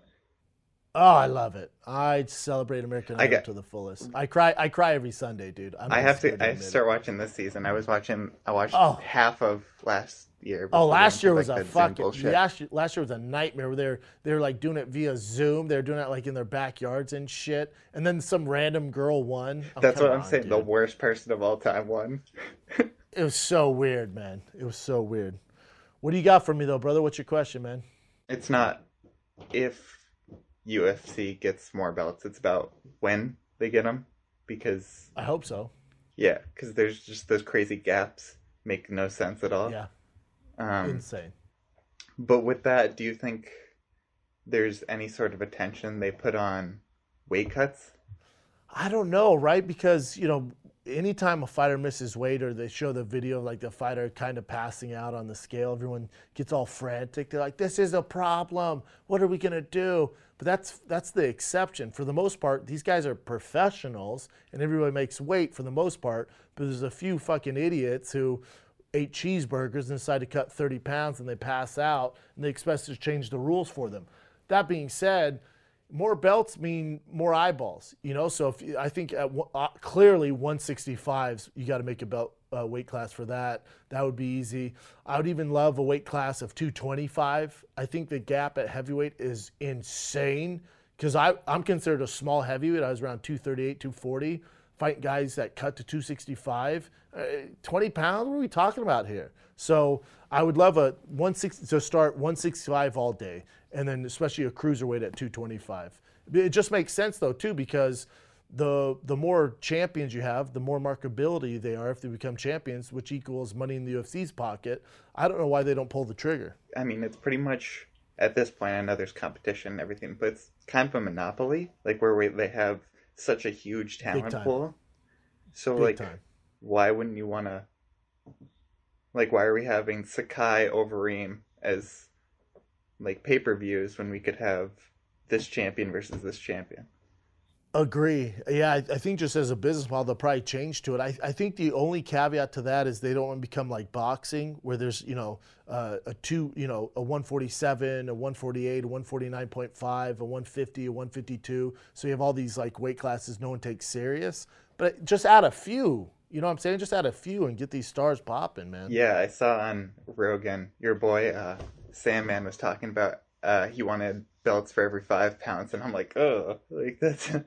Oh, I love it. I celebrate American I Idol get- to the fullest. I cry. I cry every Sunday, dude. I'm I have to. I start watching this season. I was watching. I watched Oh. half of last year. Oh, last year was a fucking last year, last year was a nightmare. They're they're like doing it via Zoom. They're doing it like in their backyards and shit. And then some random girl won. Oh, That's what I'm on, saying. The worst person of all time won. <laughs> It was so weird, man. It was so weird. What do you got for me though, brother? What's your question, man? It's not if UFC gets more belts. It's about when they get them, because I hope so. yeah, because there's just those crazy gaps make no sense at all. Yeah, Um, insane. but with that, do you think there's any sort of attention they put on weight cuts? I don't know, right? Because you know, anytime a fighter misses weight or they show the video of like the fighter kind of passing out on the scale, everyone gets all frantic. They're like, "This is a problem. What are we gonna do?" But that's that's the exception. For the most part, these guys are professionals, and everybody makes weight for the most part. But there's a few fucking idiots who ate cheeseburgers and decide to cut 30 pounds and they pass out, and they expect to change the rules for them. That being said, more belts mean more eyeballs, you know. So if I think at, uh, clearly 165s, you got to make a belt uh, weight class for that. That would be easy. I would even love a weight class of 225. I think the gap at heavyweight is insane because I'm considered a small heavyweight. I was around 238, 240, fighting guys that cut to 265. Uh, 20 pounds. What are we talking about here? So I would love a 160 to start 165 all day, and then especially a cruiserweight at 225. It just makes sense though too because the the more champions you have, the more markability they are if they become champions, which equals money in the UFC's pocket. I don't know why they don't pull the trigger. I mean, it's pretty much at this point. I know there's competition and everything, but it's kind of a monopoly, like where we, they have such a huge talent pool. So Big like, time. Why wouldn't you want to? Like, why are we having Sakai Overeem as like pay per views when we could have this champion versus this champion? Agree. Yeah, I, I think just as a business model, they'll probably change to it. I, I think the only caveat to that is they don't want to become like boxing, where there's you know uh, a two, you know, a 147, a 148, a 149.5, a 150, a 152. So you have all these like weight classes no one takes serious. But just add a few. You know what I'm saying? Just add a few and get these stars popping, man. Yeah, I saw on Rogan your boy uh, Sandman was talking about uh, he wanted belts for every five pounds, and I'm like, oh, like that's. <laughs>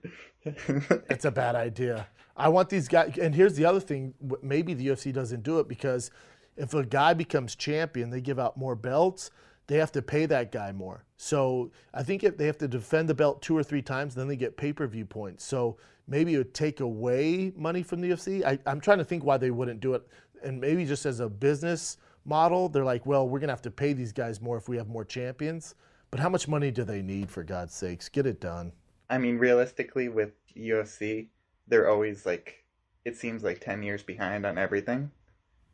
It's a bad idea. I want these guys. And here's the other thing: maybe the UFC doesn't do it because if a guy becomes champion, they give out more belts. They have to pay that guy more. So I think if they have to defend the belt two or three times, then they get pay per view points. So maybe it would take away money from the UFC. I, I'm trying to think why they wouldn't do it. And maybe just as a business model, they're like, well, we're gonna have to pay these guys more if we have more champions. But how much money do they need for God's sakes? Get it done. I mean, realistically, with UFC, they're always like, it seems like 10 years behind on everything.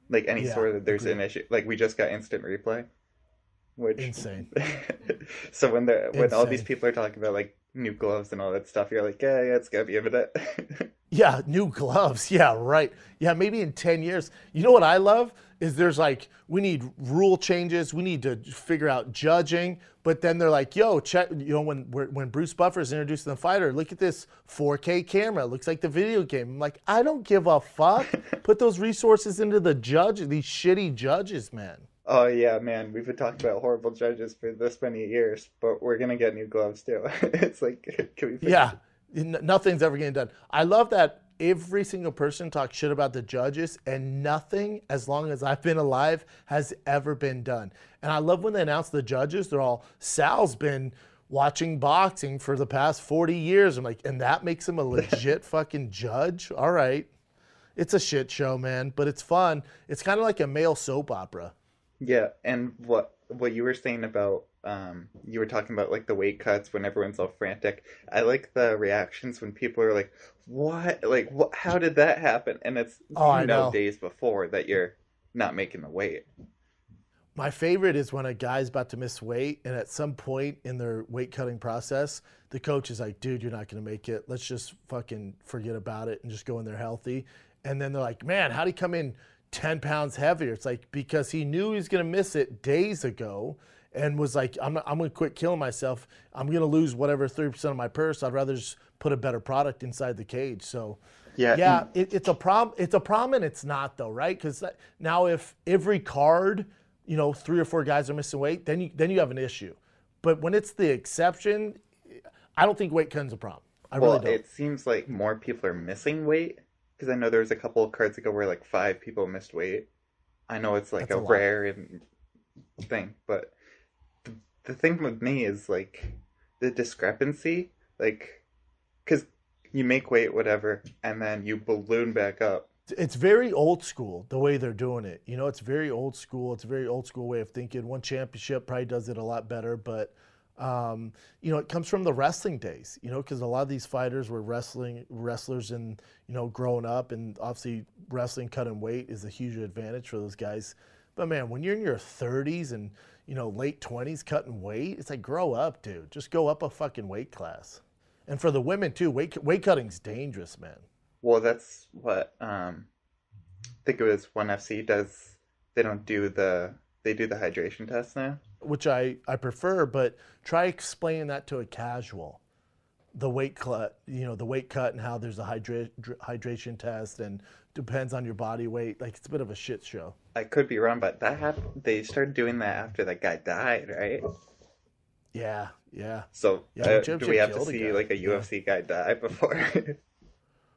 Like any Yeah, sort of, there's an issue. Like we just got instant replay, which Insane. <laughs> so when the when all these people are talking about like new gloves and all that stuff, you're like, yeah, yeah, it's gonna be a minute. <laughs> Yeah, new gloves. <laughs> Yeah, right. Yeah, maybe in 10 years. You know what I love? Is there's like, we need rule changes. We need to figure out judging. But then they're like, yo, check, you know, when when Bruce Buffer is introduced to the fighter, look at this 4K camera. It looks like the video game. I'm like, I don't give a fuck. <laughs> Put those resources into the judge, these shitty judges, man. Oh yeah, man, we've been talking about horrible judges for this many years, but we're gonna get new gloves too. <laughs> it's like, can we? fix Yeah, n- nothing's ever getting done. I love that every single person talks shit about the judges, and nothing, as long as I've been alive, has ever been done. And I love when they announce the judges. They're all Sal's been watching boxing for the past forty years. I'm like, and that makes him a <laughs> legit fucking judge. All right, it's a shit show, man, but it's fun. It's kind of like a male soap opera. Yeah, and what what you were saying about um you were talking about like the weight cuts when everyone's all frantic. I like the reactions when people are like, "What? Like what how did that happen?" And it's Oh, you I know. days before that you're not making the weight. My favorite is when a guy's about to miss weight, and at some point in their weight cutting process, the coach is like, dude, you're not going to make it. Let's just fucking forget about it and just go in there healthy. And then they're like, man, how'd he come in 10 pounds heavier? It's like, because he knew he was going to miss it days ago and was like, I'm, not, I'm going to quit killing myself. I'm going to lose whatever 30% of my purse. I'd rather just put a better product inside the cage. So, Yeah, yeah, it, it's a problem. It's a problem, and it's not though, right? Because now if every card, you know, three or four guys are missing weight, then you then you have an issue. But when it's the exception, I don't think weight cutting's a problem. I well, really don't. it seems like more people are missing weight because I know there was a couple of cards ago where like five people missed weight. I know it's like a, a rare and thing, but the, the thing with me is like the discrepancy, like because you make weight whatever, and then you balloon back up. it's very old school the way they're doing it. You know, it's very old school. It's a very old school way of thinking. One championship probably does it a lot better, but um, you know, it comes from the wrestling days. You know, because a lot of these fighters were wrestling wrestlers and you know growing up, and obviously wrestling cutting weight is a huge advantage for those guys. But man, when you're in your 30s and you know late 20s cutting weight, it's like grow up, dude. Just go up a fucking weight class. And for the women too, weight weight cutting's dangerous, man. Well, that's what um, I think it was One FC does. They don't do the they do the hydration test now. Which I, I prefer, but try explaining that to a casual. The weight cut, you know, the weight cut and how there's a hydra- hydration test and depends on your body weight. Like it's a bit of a shit show. I could be wrong, but that happened. They started doing that after that guy died, right? Yeah, yeah. So Yeah, uh, do we have to see guy. like a Yeah. UFC guy die before? <laughs>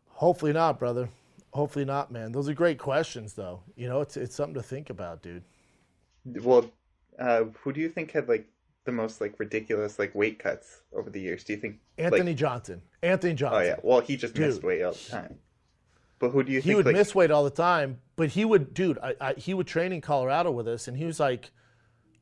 Hopefully not, brother. Hopefully not, man. Those are great questions, though. You know, it's it's something to think about, dude. well, uh, who do you think had like the most like ridiculous like weight cuts over the years? Do you think Anthony Like, Johnson. Anthony Johnson. oh yeah, well he just missed weight all the time. But who do you he think would like, miss weight all the time, but he would, dude. I, I, he would train in Colorado with us, and he was like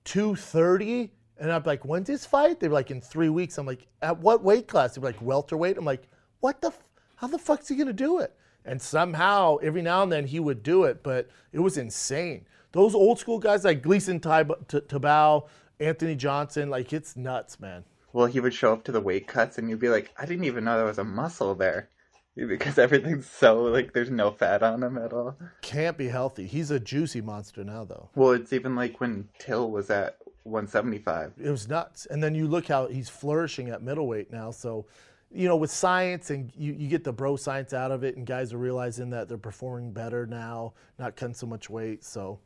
two thirty, and I'm like, when's his fight? They were like in three weeks. I'm like, at what weight class? They were like welterweight. I'm like, what the? F- how the fuck's he gonna do it? And somehow, every now and then, he would do it, but it was insane. Those old school guys like Gleison Tab- Tibau, Anthony Johnson, like it's nuts, man. Well, he would show up to the weight cuts, and you'd be like, I didn't even know there was a muscle there, because everything's so like there's no fat on him at all. Can't be healthy. He's a juicy monster now, though. Well, it's even like when Till was at 175. it was nuts. And then you look how he's flourishing at middleweight now. So, you know, with science and you, you get the bro science out of it, and guys are realizing that they're performing better now, not cutting so much weight. So,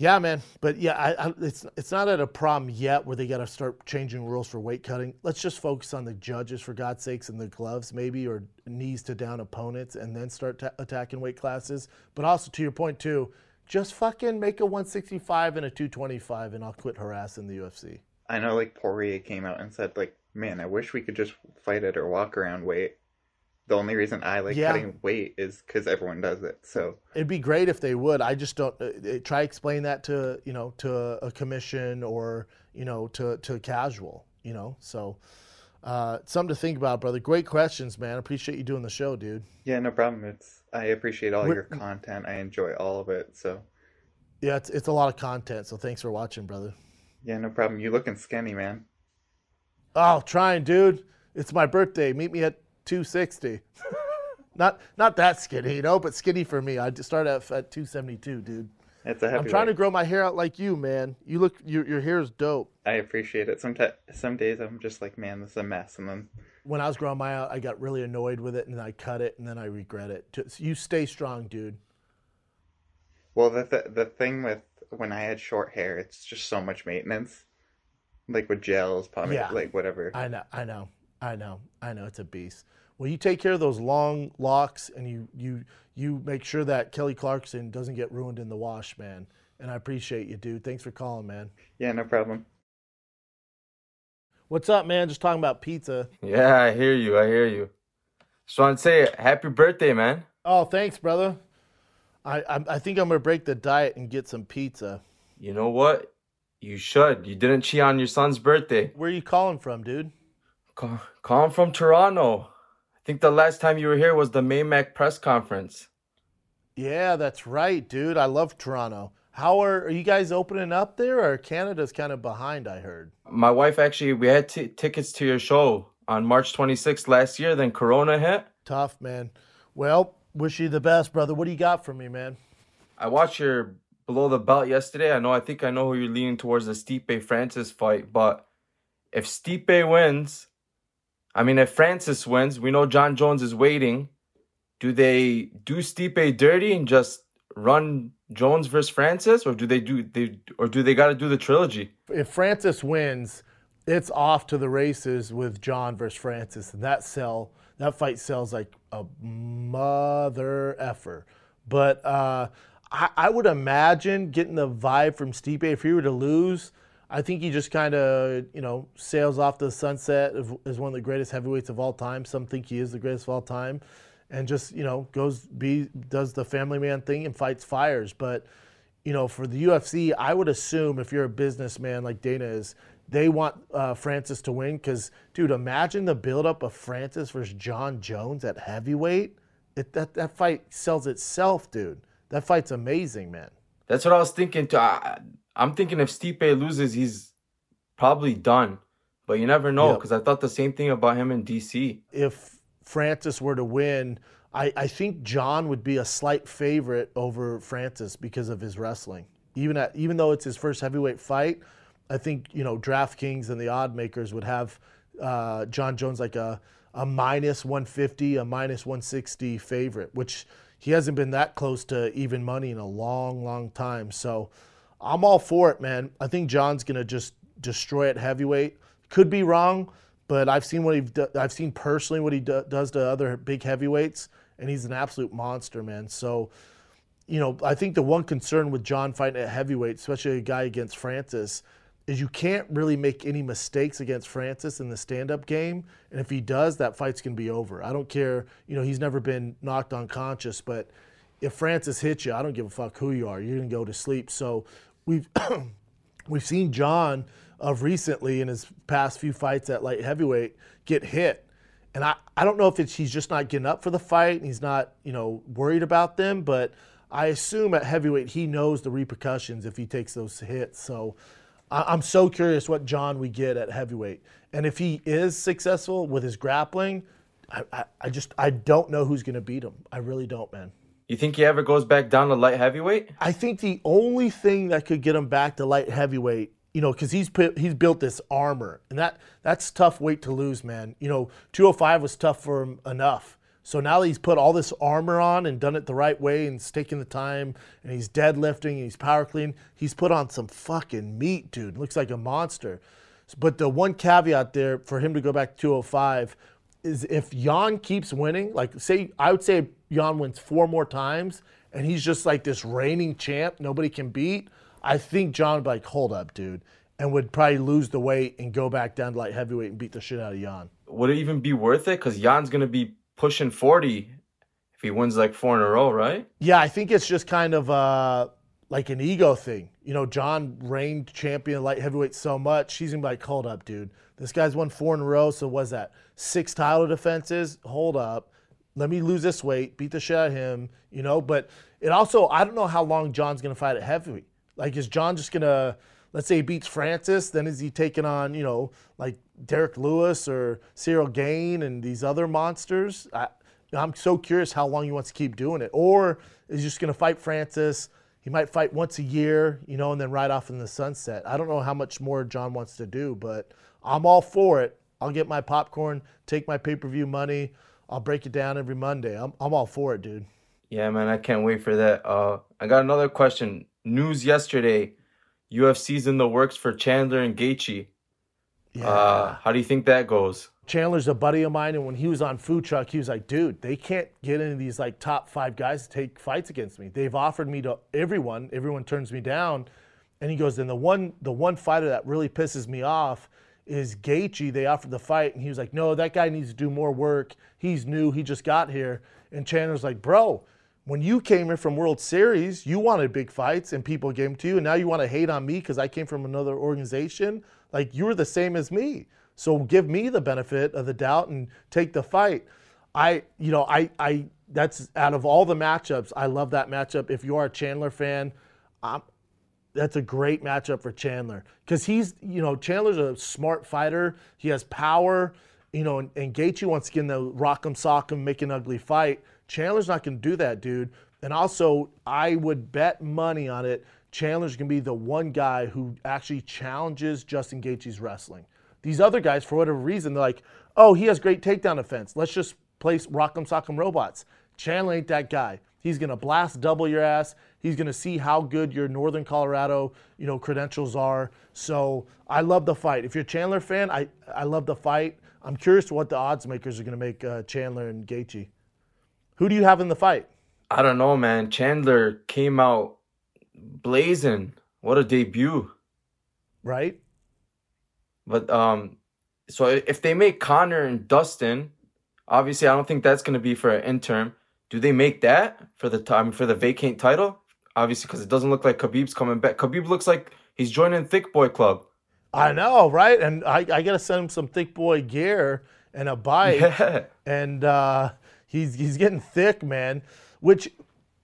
yeah, man. But yeah, I, I, it's it's not at a problem yet where they got to start changing rules for weight cutting. Let's just focus on the judges for God's sakes and the gloves maybe, or knees to down opponents, and then start ta- attacking weight classes. But also to your point too, just fucking make a 165 and a 225, and I'll quit harassing the UFC. I know like Poirier came out and said like, man, I wish we could just fight at our walk around weight. The only reason I like Yeah. cutting weight is because everyone does it. So It'd be great if they would. I just don't uh, uh, try explain that to you know to a, commission or you know to to a casual. You know, so uh, something to think about, brother. Great questions, man. Appreciate you doing the show, dude. yeah, no problem. It's I appreciate all We're- your content. I enjoy all of it. So Yeah, it's it's a lot of content. So thanks for watching, brother. yeah, no problem. You looking skinny, man. Oh, trying, dude. It's my birthday. Meet me at 260. <laughs> not not that skinny, you know, but skinny for me. I start at, at 272, dude. It's a heavy. I'm trying to grow my hair out like you, man. You look, your your hair is dope. I appreciate it. Sometimes, some days I'm just like, man, this is a mess, and then when I was growing my out, I got really annoyed with it and I cut it and then I regret it. Just, you stay strong, dude. Well, the th- the thing with when I had short hair, it's just so much maintenance, like with gels, pomade, Yeah. like whatever. I know, I know, I know, I know. It's a beast. Well, you take care of those long locks and you you you make sure that Kelly Clarkson doesn't get ruined in the wash, man. And I appreciate you, dude. Thanks for calling, man. Yeah, no problem. What's up, man? Just talking about pizza. Yeah, I hear you. I hear you. Just want to say happy birthday, man. Oh, thanks, brother. I I, I think I'm gonna break the diet and get some pizza. You know what? You should. You didn't cheat on your son's birthday. Where are you calling from, dude? Call, call from Toronto. I think the last time you were here was the Maymac press conference. Yeah, that's right, dude. I love Toronto. How are, are you guys opening up there, or Canada's kind of behind? I heard. My wife actually, we had t- tickets to your show on March 26th last year. Then Corona hit. Tough, man. Well, wish you the best, brother. What do you got for me, man? I watched your below the belt yesterday. I know. I think I know who you're leaning towards the Stipe Francis fight. But if Stipe wins, I mean, if Francis wins, we know Jon Jones is waiting. Do they do Stipe dirty and just run Jones versus Francis, or do they do they or do they got to do the trilogy? If Francis wins, it's off to the races with Jon versus Francis, and that sell that fight sells like a mother effer. But uh, I, I would imagine getting the vibe from Stipe if he were to lose. I think he just kind of, you know, sails off the sunset as one of the greatest heavyweights of all time. Some think he is the greatest of all time, and just you know goes be does the family man thing and fights fires. But you know, for the UFC, I would assume if you're a businessman like Dana is, they want uh, Francis to win. Because, dude, imagine the buildup of Francis versus Jon Jones at heavyweight. It, that that fight sells itself, dude. That fight's amazing, man. That's what I was thinking. Too. I, I'm thinking if Stipe loses, he's probably done. But you never know Yep. because I thought the same thing about him in DC. if Francis were to win, I, I think Jon would be a slight favorite over Francis because of his wrestling. Even at even though it's his first heavyweight fight, I think you know DraftKings and the odd makers would have uh, Jon Jones like a a minus 150, a minus 160 favorite, which he hasn't been that close to even money in a long, long time. So I'm all for it, man. I think Jon's gonna just destroy it heavyweight. Could be wrong, but I've seen what he I've seen personally what he do, does to other big heavyweights, and he's an absolute monster, man. So, you know, I think the one concern with Jon fighting at heavyweight, especially a guy against Francis, is you can't really make any mistakes against Francis in the stand-up game, and if he does, that fight's gonna be over. I don't care, you know, he's never been knocked unconscious, but if Francis hits you, I don't give a fuck who you are. You're gonna go to sleep. So we've <coughs> we've seen Jon of recently in his past few fights at light heavyweight get hit. And I, I don't know if it's he's just not getting up for the fight and he's not, you know, worried about them, but I assume at heavyweight he knows the repercussions if he takes those hits. So I, am so curious what Jon we get at heavyweight. And if he is successful with his grappling, I, I, I just I don't know who's gonna beat him. I really don't, man. You think he ever goes back down to light heavyweight? I think the only thing that could get him back to light heavyweight you know, because he's put, he's built this armor, and that that's tough weight to lose, man. You know, 205 was tough for him enough. So now that he's put all this armor on and done it the right way and he's taking the time and he's deadlifting and he's power clean, he's put on some fucking meat, dude. Looks like a monster. But the one caveat there for him to go back to 205 is if Jan keeps winning, like say I would say Jan wins four more times and he's just like this reigning champ nobody can beat I think Jon would be like, hold up, dude, and would probably lose the weight and go back down to like heavyweight and beat the shit out of Jan. Would it even be worth it? Because Jan's going to be pushing 40 if he wins like four in a row, right? Yeah, I think it's just kind of uh, like an ego thing. You know, Jon reigned champion light heavyweight so much, he's going to be like, hold up, dude. This guy's won four in a row, so was that six title defenses? Hold up. Let me lose this weight, beat the shit out of him, you know? But it also, I don't know how long Jon's going to fight at heavyweight. Like, is Jon just gonna, let's say he beats Francis, then is he taking on, you know, like Derrick Lewis or Ciryl Gane and these other monsters? I, I'm so curious how long he wants to keep doing it. Or is he just gonna fight Francis? He might fight once a year, you know, and then ride off in the sunset. I don't know how much more Jon wants to do, but I'm all for it. I'll get my popcorn, take my pay per view money. I'll break it down every Monday. I'm, I'm all for it, dude. Yeah, man, I can't wait for that. Uh, I got another question news yesterday. UFC's in the works for Chandler and Gaethje. Yeah. Uh, how do you think that goes? Chandler's a buddy of mine, and when he was on Food Truck, he was like, "Dude, they can't get any of these like top five guys to take fights against me. They've offered me to everyone. Everyone turns me down." And he goes, "And the one, the one fighter that really pisses me off is Gaethje. They offered the fight, and he was like, "No, that guy needs to do more work. He's new. He just got here." And Chandler's like, "Bro, when you came in from World Series, you wanted big fights and people gave them to you, and now you want to hate on me because I came from another organization. Like you were the same as me, so give me the benefit of the doubt and take the fight. I, you know, I, I. That's out of all the matchups, I love that matchup. If you are a Chandler fan, I'm, that's a great matchup for Chandler because he's, you know, Chandler's a smart fighter. He has power, you know, and, and Gaethje wants to get in the rock 'em, sock 'em, make an ugly fight. Chandler's not going to do that, dude. And also, I would bet money on it. Chandler's going to be the one guy who actually challenges Justin Gaethje's wrestling. These other guys, for whatever reason, they're like, oh, he has great takedown defense. Let's just place rock'em sock'em robots. Chandler ain't that guy. He's going to blast double your ass. He's going to see how good your Northern Colorado, you know, credentials are. So I love the fight. If you're a Chandler fan, I, I love the fight. I'm curious what the odds makers are going to make uh, Chandler and Gaethje. Who do you have in the fight? I don't know, man. Chandler came out blazing. What a debut. Right? But um so if they make Conor and Dustin, obviously I don't think that's going to be for an interim. Do they make that for the time for the vacant title? Obviously cuz it doesn't look like Khabib's coming back. Khabib looks like he's joining Thick Boy Club. I know, right? And I, I got to send him some Thick Boy gear and a bike. <laughs> Yeah. And uh He's he's getting thick, man. Which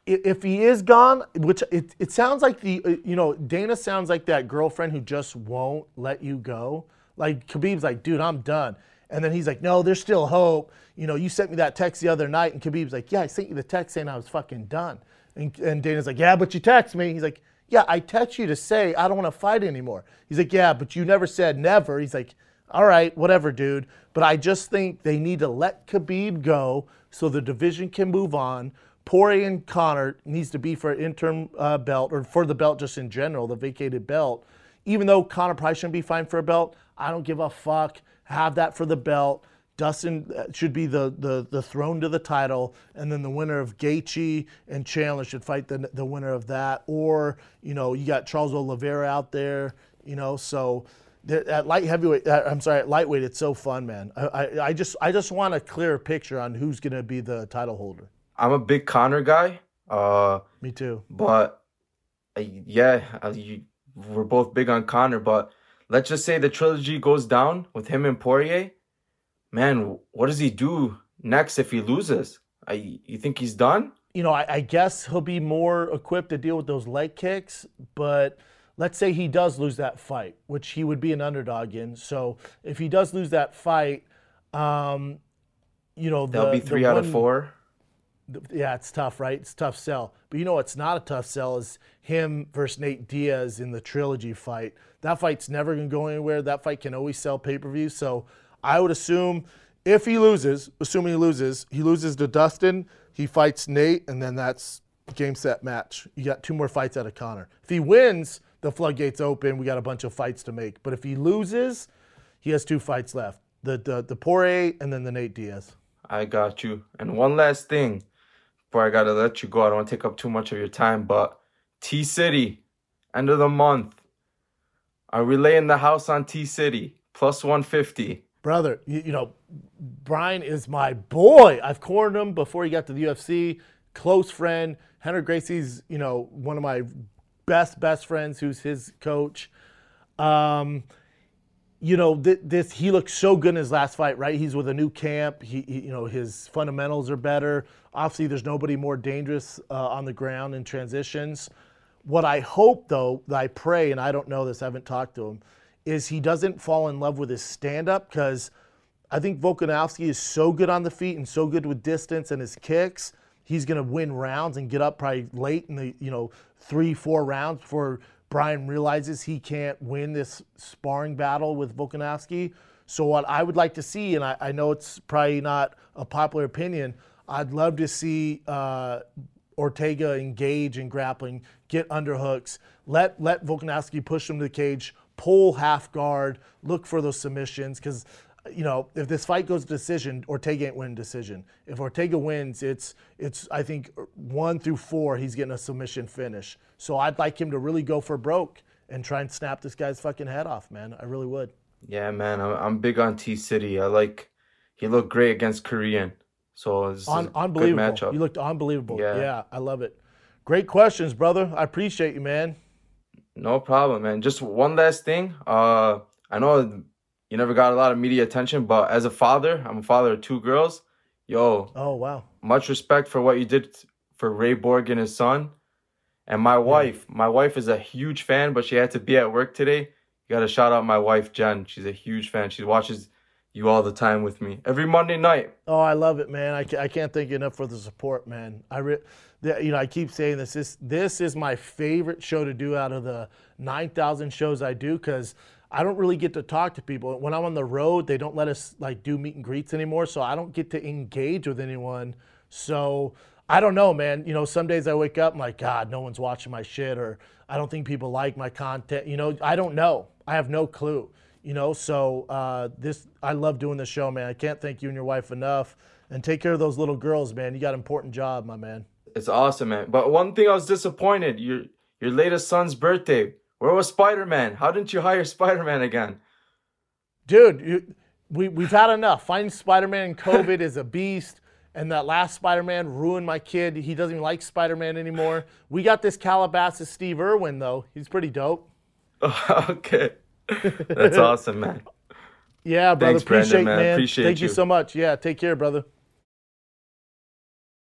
if he is gone, which it, it sounds like the uh, you know Dana sounds like that girlfriend who just won't let you go. Like Khabib's like, dude, I'm done. And then he's like, no, there's still hope. You know, you sent me that text the other night, and Khabib's like, yeah, I sent you the text saying I was fucking done. And, and Dana's like, yeah, but you text me. He's like, yeah, I text you to say I don't want to fight anymore. He's like, yeah, but you never said never. He's like, all right, whatever, dude. But I just think they need to let Khabib go so the division can move on. Poirier and Conor needs to be for an interim uh, belt or for the belt just in general, the vacated belt. Even though Conor probably shouldn't be fine for a belt, I don't give a fuck. Have that for the belt. Dustin uh, should be the, the, the throne to the title, and then the winner of Gaethje and Chandler should fight the, the winner of that. Or, you know, you got Charles Oliveira out there You know, so at light heavyweight, I'm sorry, at lightweight, it's so fun, man. I, I, I just I just want a clear picture on who's gonna be the title holder. I'm a big Conor guy. Uh, Me too. but uh, yeah, uh, you, we're both big on Conor. But let's just say the trilogy goes down with him and Poirier. Man, what does he do next if he loses? I, you think he's done? you know, I, I guess he'll be more equipped to deal with those leg kicks. But let's say he does lose that fight, which he would be an underdog in. So if he does lose that fight, um, you know, the, That'll be the three out of one- four. Yeah, it's tough, right? It's a tough sell. But you know what's not a tough sell is him versus Nate Diaz in the trilogy fight. That fight's never going to go anywhere. That fight can always sell pay per view. So I would assume if he loses, assuming he loses, he loses to Dustin, he fights Nate, and then that's game, set, match. You got two more fights out of Conor. If he wins, the floodgates open. We got a bunch of fights to make. But if he loses, he has two fights left the, the, the Poirier and then the Nate Diaz. I got you. And one last thing before I gotta let you go. I don't want to take up too much of your time, but T City, end of the month. Are we laying the house on T City? Plus 150. brother, you, you know, Brian is my boy. I've cornered him before he got to the UFC. Close friend. Rener Gracie's, you know, one of my best best friends, who's his coach. Um, you know, th- this he looked so good in his last fight, right? He's with a new camp. He, he you know, his fundamentals are better. Obviously, there's nobody more dangerous uh, on the ground in transitions. What I hope, though, that I pray, and I don't know this, I haven't talked to him, is he doesn't fall in love with his stand up because I think Volkanovski is so good on the feet and so good with distance and his kicks. He's going to win rounds and get up probably late in the, you know, three, four rounds before Brian realizes he can't win this sparring battle with Volkanovski. So, what I would like to see, and I, I know it's probably not a popular opinion, I'd love to see uh, Ortega engage in grappling, get underhooks, let let Volkanovski push him to the cage, pull half guard, look for those submissions. Because you know, if this fight goes to decision, Ortega ain't winning decision. If Ortega wins, it's it's I think one through four, he's getting a submission finish. So I'd like him to really go for broke and try and snap this guy's fucking head off, man. I really would. Yeah, man, I'm, I'm big on T City. I like, he looked great against Korean. So it's Un- a good unbelievable. matchup. You looked unbelievable. Yeah. Yeah. I love it. Great questions, brother. I appreciate you, man. No problem, man. Just one last thing. Uh, I know you never got a lot of media attention, but as a father, I'm a father of two girls. Yo, Oh wow. much respect for what you did for Ray Borg and his son. And my wife, my wife is a huge fan, but she had to be at work today. You got to shout out my wife, Jen. She's a huge fan. She watches you all the time with me every Monday night. Oh, I love it, man. I, ca- I can't thank you enough for the support, man. I re- the, you know I keep saying this. This this is my favorite show to do out of the nine thousand shows I do because I don't really get to talk to people. When I'm on the road, they don't let us like do meet and greets anymore, so I don't get to engage with anyone. So I don't know, man. You know, some days I wake up, I'm like, God, no one's watching my shit, or I don't think people like my content. You know, I don't know. I have no clue. You know, so uh, this I love doing the show, man. I can't thank you and your wife enough. And take care of those little girls, man. You got an important job, my man. It's awesome, man. But one thing I was disappointed, your your latest son's birthday. Where was Spider-Man? How didn't you hire Spider-Man again? Dude, you, we, we've had enough. Finding Spider Man in COVID is a beast. And that last Spider Man ruined my kid. He doesn't even like Spider Man anymore. We got this Calabasas Steve Irwin, though. He's pretty dope. <laughs> okay. That's <laughs> awesome, man. Yeah, brother. Thanks, Brandon, appreciate man. man. Appreciate Thank you you. so much. Yeah, take care, brother.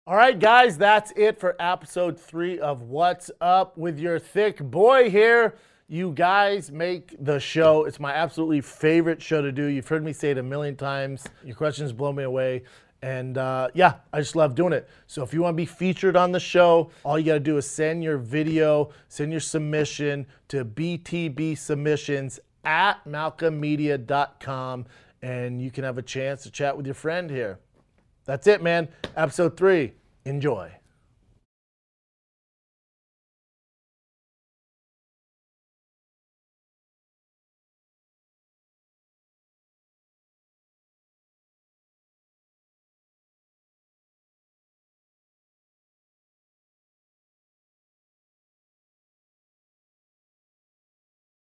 All right, guys, that's it for episode three of What's Up with Your Thick Boy here. You guys make the show. It's my absolutely favorite show to do. You've heard me say it a million times. Your questions blow me away. And uh, yeah, I just love doing it. So if you want to be featured on the show, all you got to do is send your video, send your submission to BTB Submissions at malcolmmedia.com, and you can have a chance to chat with your friend here. That's it, man. Episode three. Enjoy.